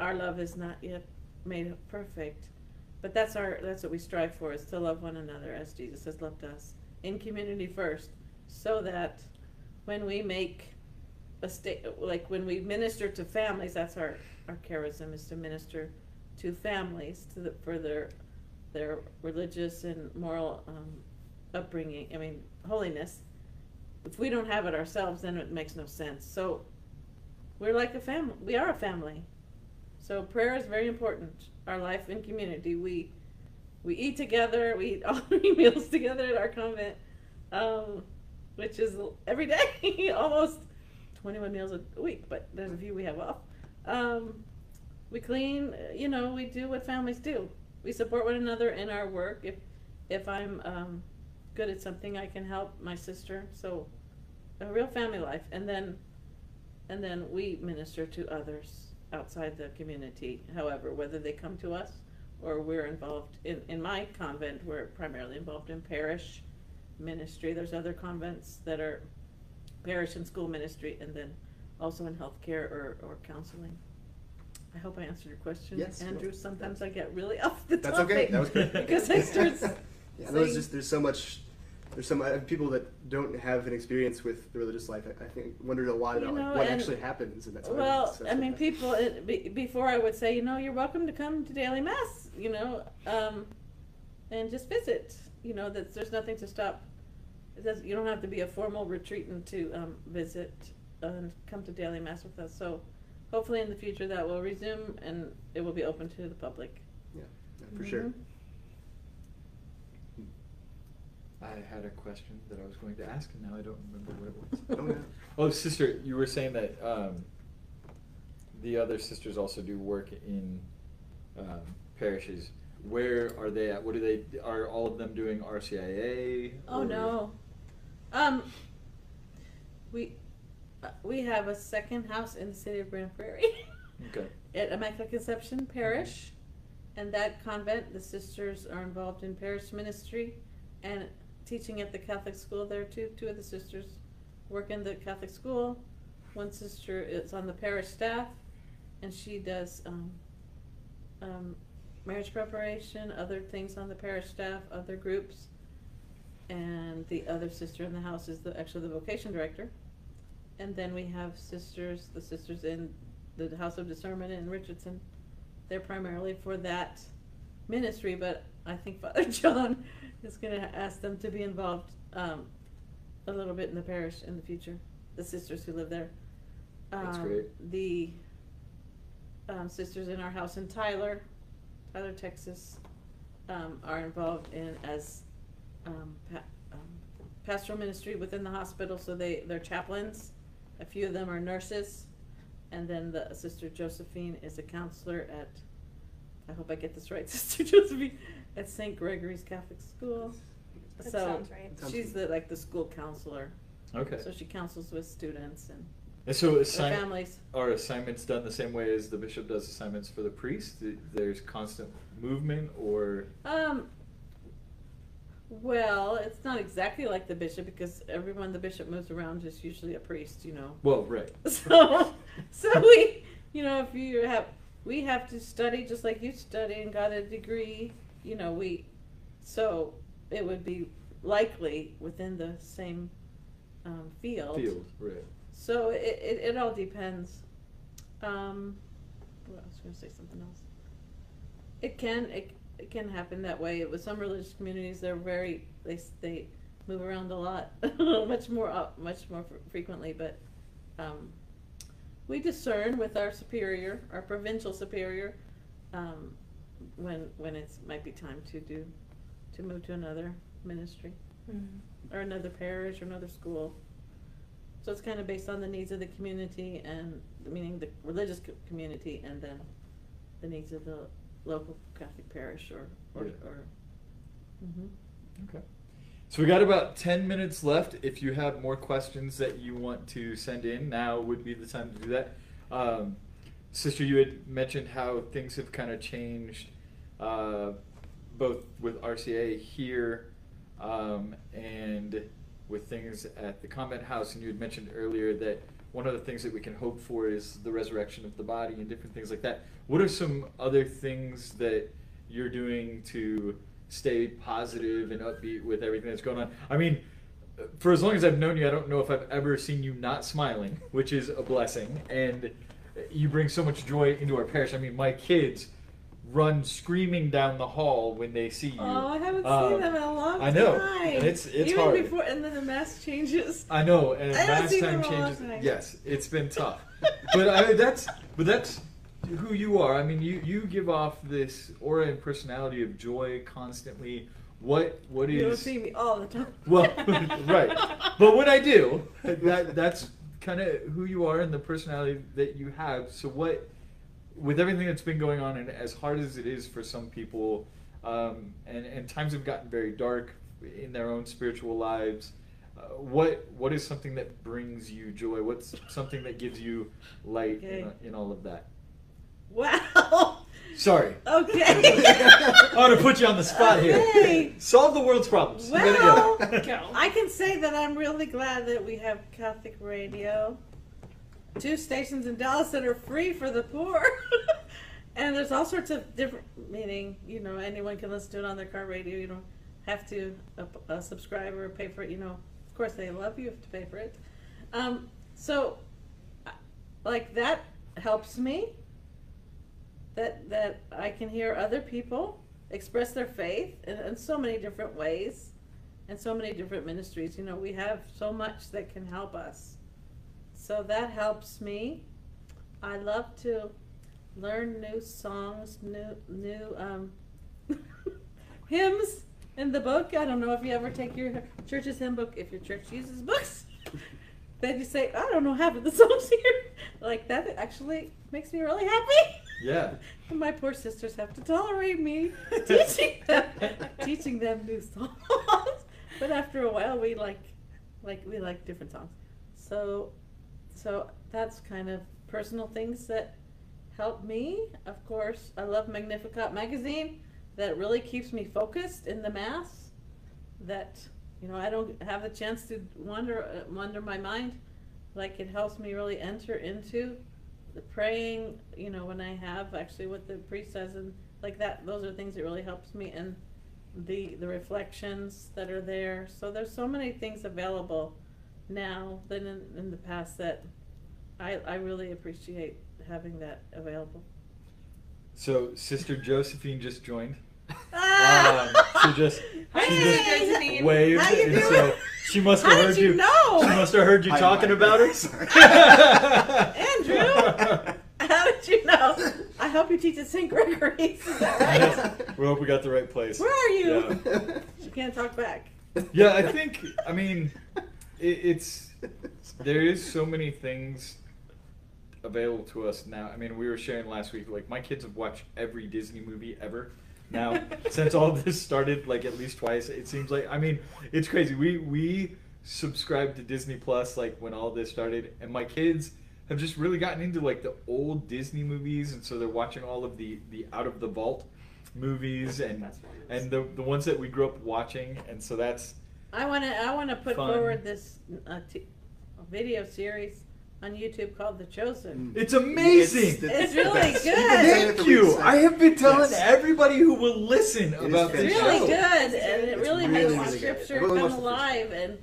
our love is not yet made perfect. But that's our that's what we strive for is to love one another as Jesus has loved us in community first, so that when we make a state like when we minister to families, that's our our charism is to minister to families to the, for their their religious and moral um, upbringing. I mean holiness. If we don't have it ourselves, then it makes no sense. So we're like a family. We are a family. So prayer is very important. Our life in community. We we eat together. We eat all three meals together at our convent, um, which is every day, almost twenty-one meals a week. But there's a few we have off. Um, we clean. You know, we do what families do. We support one another in our work. If if I'm um, good at something, I can help my sister. So a real family life, and then and then we minister to others outside the community. However, whether they come to us or we're involved in in my convent, we're primarily involved in parish ministry. There's other convents that are parish and school ministry, and then also in healthcare or or counseling. I hope I answered your question, Yes. Andrew. Sometimes I get really off the That's topic okay. That was good. because I start. Yeah, know it's saying- just there's so much. There's some uh, people that don't have an experience with the religious life. I, I think wondered a lot You about like, what and- actually happens in that time. Well, So- I mean, people. It, be, before I would say, you know, you're welcome to come to daily mass. You know, um, and just visit. You know, that there's nothing to stop. It you don't have to be a formal retreatant to um, visit and come to daily mass with us. So, hopefully, in the future, that will resume and it will be open to the public. Yeah, yeah, for sure. Mhm. I had a question that I was going to ask, and now I don't remember what it was. Oh. Oh, sister, you were saying that um, the other sisters also do work in um, parishes. Where are they at? What do they? Are all of them doing RCIA? Oh or- no. Um, we we have a second house in the city of Grand Prairie Okay. at Immaculate Conception Parish, and that convent, the sisters are involved in parish ministry and teaching at the Catholic school there too. Two of the sisters work in the Catholic school. One sister is on the parish staff, and she does um, um, marriage preparation, other things on the parish staff, other groups and the other sister in the house is the actually the vocation director. And then we have sisters, the sisters in the House of Discernment in Richardson. They're primarily for that ministry, but I think Father John is going to ask them to be involved um, a little bit in the parish in the future. The sisters who live there. That's Um, great. The um, sisters in our house in Tyler, Tyler, Texas, um, are involved in as um, pa- um, pastoral ministry within the hospital. So they they're chaplains. A few of them are nurses, and then the sister Josephine is a counselor at. I hope I get this right, Sister Josephine, at St. Gregory's Catholic School. That so sounds right. She's the like the school counselor. Okay. So she counsels with students and And so their assign- families. are assignments done the same way as the bishop does assignments for the priest? Th- There's constant movement, or Um, well, it's not exactly like the bishop because everyone the bishop moves around is usually a priest, you know. well, right. So, so we, you know, if you have, we have to study just like you study and got a degree, you know, we, so it would be likely within the same um, field. Field, right. So it, it, it all depends. Um, well, I was going to say something else. It can it, it can happen that way. With some religious communities, they're very they they move around a lot, much more up, much more fr- frequently. But um, we discern with our superior, our provincial superior, um, when when it's might be time to do to move to another ministry or another parish or another school. So it's kind of based on the needs of the community and, meaning the religious co- community and then the needs of the local Catholic parish or, or, Yeah. or, mhm. Okay. So we got about 10 minutes left. If you have more questions that you want to send in, now would be the time to do that. Um, Sister, you had mentioned how things have kind of changed, uh, both with RCIA here um, and with things at the convent house. And you had mentioned earlier that one of the things that we can hope for is the resurrection of the body and different things like that. What are some other things that you're doing to stay positive and upbeat with everything that's going on? I mean, for as long as I've known you, I don't know if I've ever seen you not smiling, which is a blessing. And you bring so much joy into our parish. I mean, my kids run screaming down the hall when they see you. Oh, I haven't Um, seen them in a long time. I know, time. and it's- it's Even hard. before, and then the mass changes. I know, and I seen time them in a long changes. time. Yes, it's been tough, but I mean, that's but that's who you are. I mean, you you give off this aura and personality of joy constantly. What what is You don't see me all the time. well, right. But what I do, that that's kind of who you are and the personality that you have. So what, with everything that's been going on, and as hard as it is for some people, um, and and times have gotten very dark in their own spiritual lives. Uh, what what is something that brings you joy? What's something that gives you light Okay. in, in all of that? Wow. Sorry. Okay. I want to put you on the spot Okay. here. Solve the world's problems. Well, go. Go. I can say that I'm really glad that we have Catholic radio. Two stations in Dallas that are free for the poor. and there's all sorts of different, meaning, you know, anyone can listen to it on their car radio. You don't have to uh, uh, subscribe or pay for it. You know, of course, they love you, you have to pay for it. Um, so, uh, like, that helps me. That, that I can hear other people express their faith in, in so many different ways and so many different ministries. You know, we have so much that can help us. So that helps me. I love to learn new songs, new new um, hymns in the book. I don't know if you ever take your church's hymn book if your church uses books. then you say, I don't know half of the songs here. Like that actually makes me really happy. Yeah. And my poor sisters have to tolerate me teaching them teaching them new songs. but after a while we like like we like different songs. So so that's kind of personal things that help me. Of course, I love Magnificat magazine. That really keeps me focused in the mass. That you know I don't have the chance to wander uh, wander my mind. Like it helps me really enter into the praying. You know when I have actually what the priest says and like that. Those are things that really helps me and the the reflections that are there. So there's so many things available now than in, in the past that I I really appreciate having that available. So Sister Josephine just joined. Ah! Um, she just Hi, she Sister just Josephine. waved, How you and doing? so she must have How heard did you know? She must have heard you Hi, talking Mike. about her. Andrew? How did you know? I hope you teach at St. Gregory's. Is that right? we hope we got the right place. Where are you? Yeah. She can't talk back. Yeah, I think. I mean, it, it's there is so many things available to us now. I mean, we were sharing last week. Like my kids have watched every Disney movie ever. Now, since all this started, like at least twice, it seems like. I mean, it's crazy. We we subscribed to Disney Plus like when all this started, and my kids have just really gotten into like the old Disney movies, and so they're watching all of the the out of the vault movies and That's what it is. and the the ones that we grew up watching, and so that's I want to. I want to put Fun. forward this uh, t- video series on YouTube called The Chosen. It's amazing. the- It's the really best. good. You've been it Thank for you. weeks. I have been telling Yes. everybody who will listen is about this It's really show. good, and it It's really really, makes really good. scripture I've come watched the first alive, and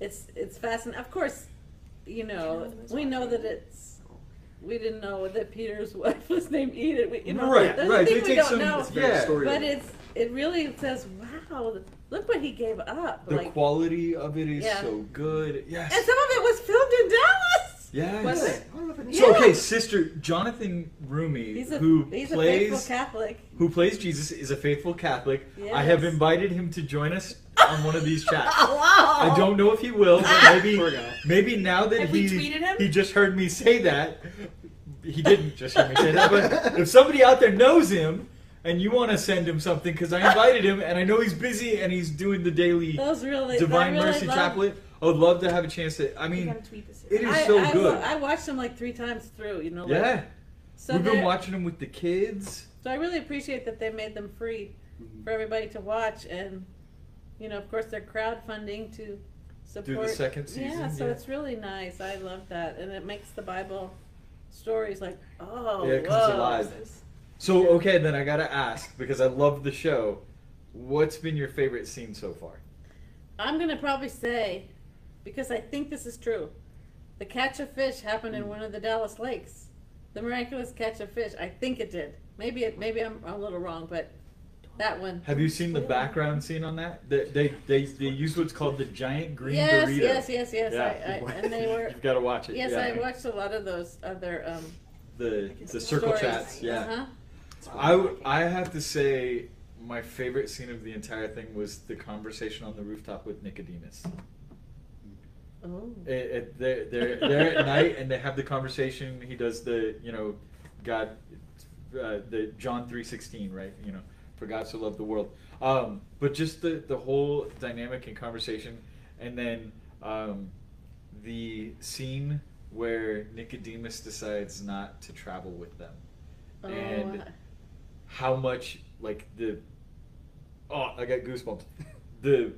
it's it's fascinating. Of course, you know we know that it's. We didn't know that Peter's wife was named Edith. We, you know, Right, there's right. things They we take don't some- know. It's very Yeah. story- But it's it really says, wow, look what he gave up. The like, quality of it is Yeah. so good. Yes. and some of it was filmed in Dallas. Yes. Was it? I don't know if I knew So Yeah. okay, sister Jonathan Roumie, He's a who he's a plays faithful Catholic. who plays Jesus, is a faithful Catholic. I have invited him to join us on one of these chats. Oh, wow. I don't know if he will, but ah. maybe Poor guy. maybe now that Have he we tweeted him? he just heard me say that, he didn't just hear me say that. But if somebody out there knows him and you want to send him something, because I invited him and I know he's busy and he's doing the daily Those really Divine I really Mercy love- Chaplet, I would love to have a chance to. I mean, tweet this. it is I, so I, good. I watched them like three times through. You know. like- yeah, So we've been watching them with the kids. So I really appreciate that they made them free Mhm. for everybody to watch, and you know, of course, they're crowdfunding to support. Do the second season, Yeah, so yeah. it's really nice. I love that, and it makes the Bible stories like, oh, Yeah, it comes whoa. alive. So okay, then I gotta ask because I love the show. What's been your favorite scene so far? I'm gonna probably say, because I think this is true, the catch of fish happened in one of the Dallas lakes. The miraculous catch of fish. I think it did. Maybe it. Maybe I'm a little wrong, but that one. Have you seen the background scene on that? They they they, they use what's called the giant green yes, burrito. yes, yes, yes, Yeah. I, I, and they were. You've got to watch it. Yes, yeah. I watched a lot of those other um, the the circle stories. chats. Yeah. Uh-huh. I, w- I have to say my favorite scene of the entire thing was the conversation on the rooftop with Nicodemus. Oh. It, it, they're, they're, they're at night and they have the conversation. He does the, you know, God, uh, the John 3.16, right? You know, for God so loved the world. Um, but just the, the whole dynamic and conversation. And then um, the scene where Nicodemus decides not to travel with them. Oh, And how much, like, the, oh, I got goosebumps. The,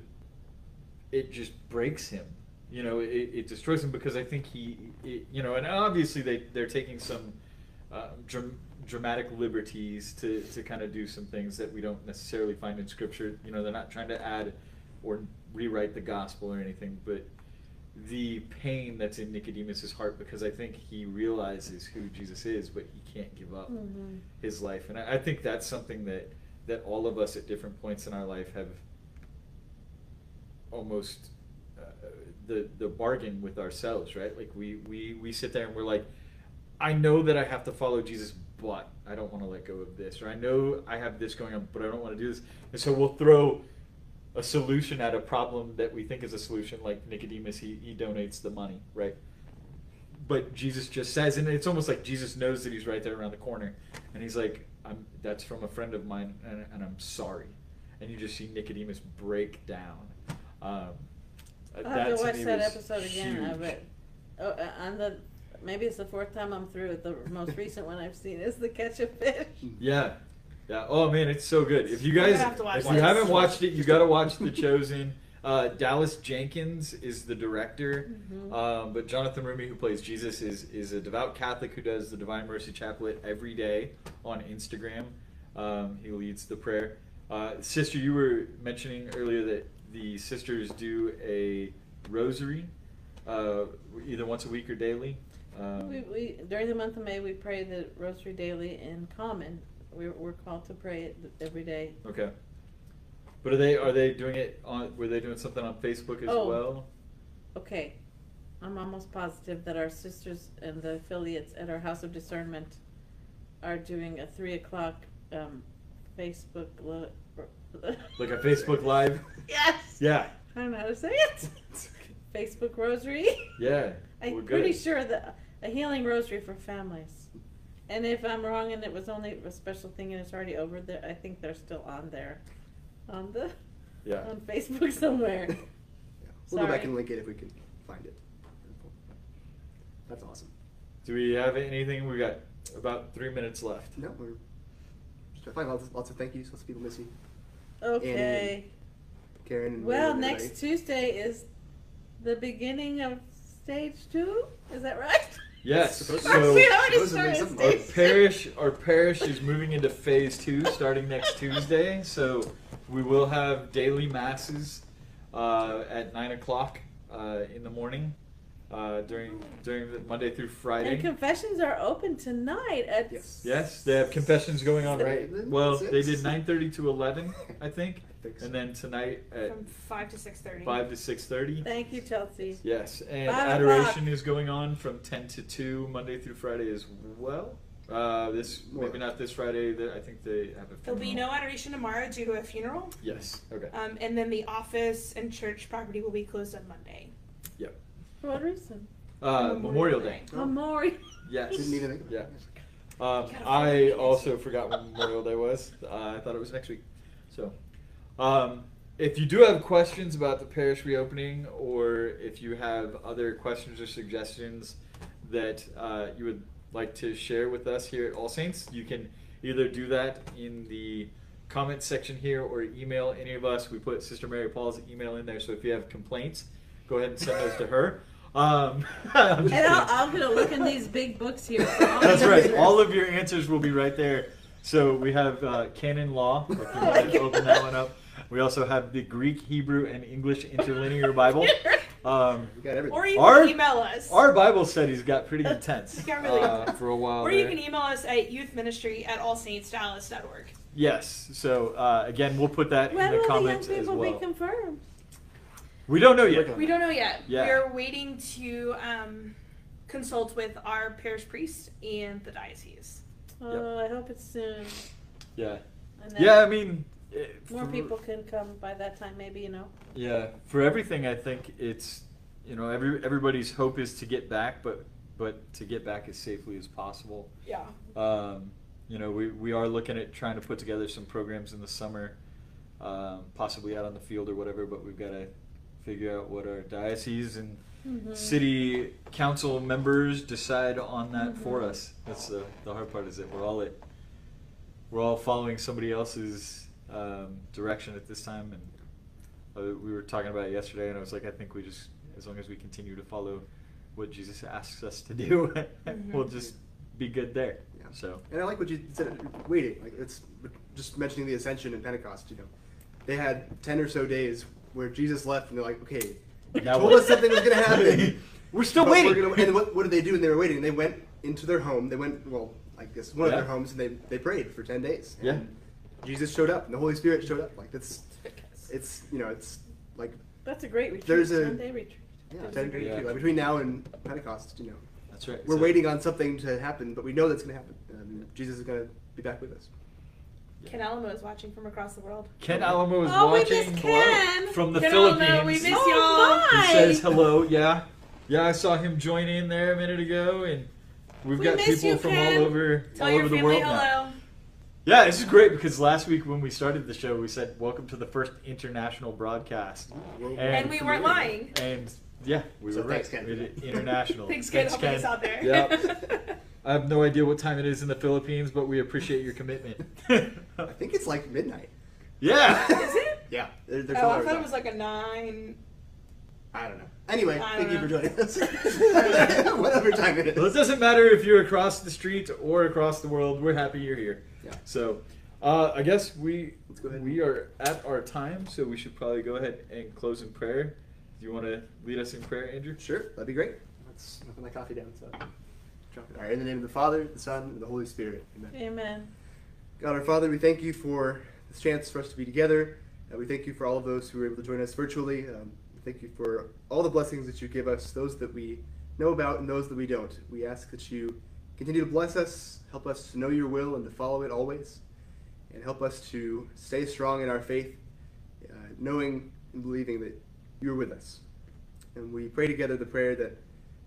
it just breaks him. You know, it, it destroys him because I think he, it, you know, and obviously they they're taking some uh, dram- dramatic liberties to to kind of do some things that we don't necessarily find in scripture. You know, they're not trying to add or rewrite the gospel or anything, but the pain that's in Nicodemus's heart because I think he realizes who Jesus is, but he can't give up mhm. his life, and I, I think that's something that that all of us at different points in our life have almost uh, the the bargain with ourselves, right? Like we we we sit there and we're like, I know that I have to follow Jesus, but I don't want to let go of this, or I know I have this going on, but I don't want to do this, and so we'll throw a solution at a problem that we think is a solution, like Nicodemus, he, he donates the money, right? But Jesus just says, and it's almost like Jesus knows that he's right there around the corner, and he's like, "I'm that's from a friend of mine, and, and I'm sorry," and you just see Nicodemus break down. Um, I'll have to watch that was episode again of huge. it. Oh, uh, on the maybe it's the fourth time I'm through it. The most recent one I've seen is the catch of fish. Yeah, yeah. Oh man, it's so good. If you guys, have to watch if you haven't watched it, you got to watch The Chosen. Uh, Dallas Jenkins is the director, Mhm. um, but Jonathan Roumie, who plays Jesus, is is a devout Catholic who does the Divine Mercy Chaplet every day on Instagram. Um, he leads the prayer. Uh, sister, you were mentioning earlier that the sisters do a rosary, uh, either once a week or daily. Um, we, we during the month of May we pray the Rosary daily in common. We're, we're called to pray it every day. Okay. But are they are they doing it on? Were they doing something on Facebook as Oh. well? Okay, I'm almost positive that our sisters and the affiliates at our House of Discernment are doing a three o'clock um, Facebook. Lo- Like a Facebook Live? yes. Yeah. I don't know how to say it. Facebook Rosary. Yeah. I'm we're pretty good. sure that a healing rosary for families. And if I'm wrong and it was only a special thing and it's already over there, I think they're still on there, on the Yeah. on Facebook somewhere. Yeah. We'll go back Sorry. and link it if we can find it. That's awesome. Do we have anything? We've got about three minutes left. No, we're just fine. Lots, lots of thank yous. Lots of people missing. you. Okay. Karen. And Well, Raven next tonight. Tuesday is the beginning of stage two. Is that right? Yes. Supposed- So we already supposedly started something- our parish our parish is moving into phase two starting next Tuesday. So we will have daily masses uh, at nine o'clock uh, in the morning uh, during during the Monday through Friday. And confessions are open tonight at Yes. Yes, they have confessions going on right. Seven, Well, they did nine thirty to eleven, I think, think so. and then tonight at From five to six thirty. five to six thirty. Thank you, Chelsea. Yes, and Five adoration o'clock. is going on from ten to two Monday through Friday as well. Uh, this maybe not this Friday. the- I think they have a. Funeral. There'll be no adoration tomorrow due to a funeral. Yes. Okay. Um, and then the office and church property will be closed on Monday. Yep. For what reason? Uh, Memorial Day. Oh. Memorial. Yes. Didn't even think of Yeah. it. Um, I also forgot when Memorial Day was. Uh, I thought it was next week. So, um, if you do have questions about the parish reopening, or if you have other questions or suggestions that uh, you would like to share with us here at All Saints, you can either do that in the comment section here or email any of us. We put Sister Mary Paul's email in there, so if you have complaints, go ahead and send those to her. Um, I'm And I'll, I'm gonna look in these big books here. all That's right. All of your answers will be right there. So we have uh, canon law. If you Oh want to open that one up. We also have the Greek, Hebrew, and English interlinear Bible. Um, We got everything. Or you Our- can email us. our Bible studies got pretty intense It got really uh, intense. for a while. or you can email us at youthministry at allsaintsdallas.org. Yes. So uh, again, we'll put that When in the will the young comments as people well. be confirmed? we don't know yet. We don't know yet. Yeah. We're waiting to um, consult with our parish priest and the diocese. Oh, I hope it's soon. Yeah. Yeah. I mean, eh, more people can come by that time, maybe you know. Yeah, for everything, I think it's you know every everybody's hope is to get back, but but to get back as safely as possible. Yeah. Um, you know, we we are looking at trying to put together some programs in the summer, um, possibly out on the field or whatever. But we've got to figure out what our diocese and Mhm. city council members decide on that for Mhm. us. That's the the hard part is that we're all at we're all following somebody else's um, direction at this time, and uh, we were talking about it yesterday, and I was like, I think we just as long as we continue to follow what Jesus asks us to do, we'll Mhm. just be good there. Yeah. So And I like what you said. Waiting, like it's just mentioning the Ascension and Pentecost. You know, they had ten or so days where Jesus left, and they're like, "Okay, you Now told what? us something was going to happen. We're still but waiting." gonna- and what, what did they do? And they were waiting. They went into their home. They went, well, I guess one Yeah. of their homes, and they they prayed for ten days. Yeah. And Jesus showed up, and the Holy Spirit showed up. Like that's, it's you know, it's like That's a great retreat. There's a- Sunday retreat. yeah, That's ten a great days Yeah. like between now and Pentecost. You know, That's That's right. we're So- waiting on something to happen, but we know that's going to happen. Um, Jesus is going to be back with us. Ken Alamo is watching from across the world. Ken Alamo is Oh, we watching miss Ken. from the Ken Philippines. Alamo, we miss Oh, y'all. my. He says hello. Yeah, yeah. I saw him join in there a minute ago, and we've We got people you, from Ken. all over Tell all your over the family world now. Hello. Yeah, this is great because last week when we started the show, we said welcome to the first international broadcast, World- And we weren't lying. and yeah, we So were right. Ken. We international. Thanks, Ken, helping us out there. Yep. I have no idea what time it is in the Philippines, but we appreciate your commitment. I think it's like midnight. yeah. Is it? Yeah. They're, they're Oh, twelve I hours thought it was like a nine. I don't know. Anyway, I thank you for joining us. Whatever time it is. Well, it doesn't matter if you're across the street or across the world. We're happy you're here. Yeah. So, uh, I guess we Let's go ahead. we are at our time, so we should probably go ahead and close in prayer. Do you want to lead us in prayer, Andrew? Sure, that'd be great. Let's put my coffee down. So, drop it. All right. In the name of the Father, the Son, and the Holy Spirit. Amen. Amen. God our Father, we thank you for this chance for us to be together. Uh, we thank you for all of those who were able to join us virtually. Um, we thank you for all the blessings that you give us, those that we know about and those that we don't. We ask that you continue to bless us, help us to know your will and to follow it always, and help us to stay strong in our faith, uh, knowing and believing that you're with us. And we pray together the prayer that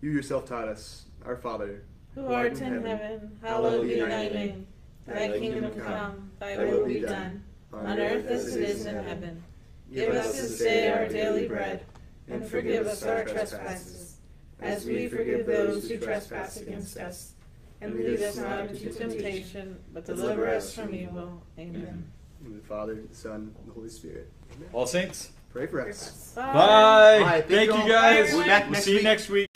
you yourself taught us, our Father, Who art in heaven, hallowed be thy name. Thy kingdom come, thy will be done, on earth as it is in heaven. Give us this day our daily bread, and forgive us our trespasses, as we forgive those who trespass against us. And lead us not into temptation, but deliver us from evil. Amen. in the Father, the Son, and the Holy Spirit. Amen. All saints. Pray for us. Bye. Bye. Thank Thank you you all. guys. We'll be back We'll next see you next week.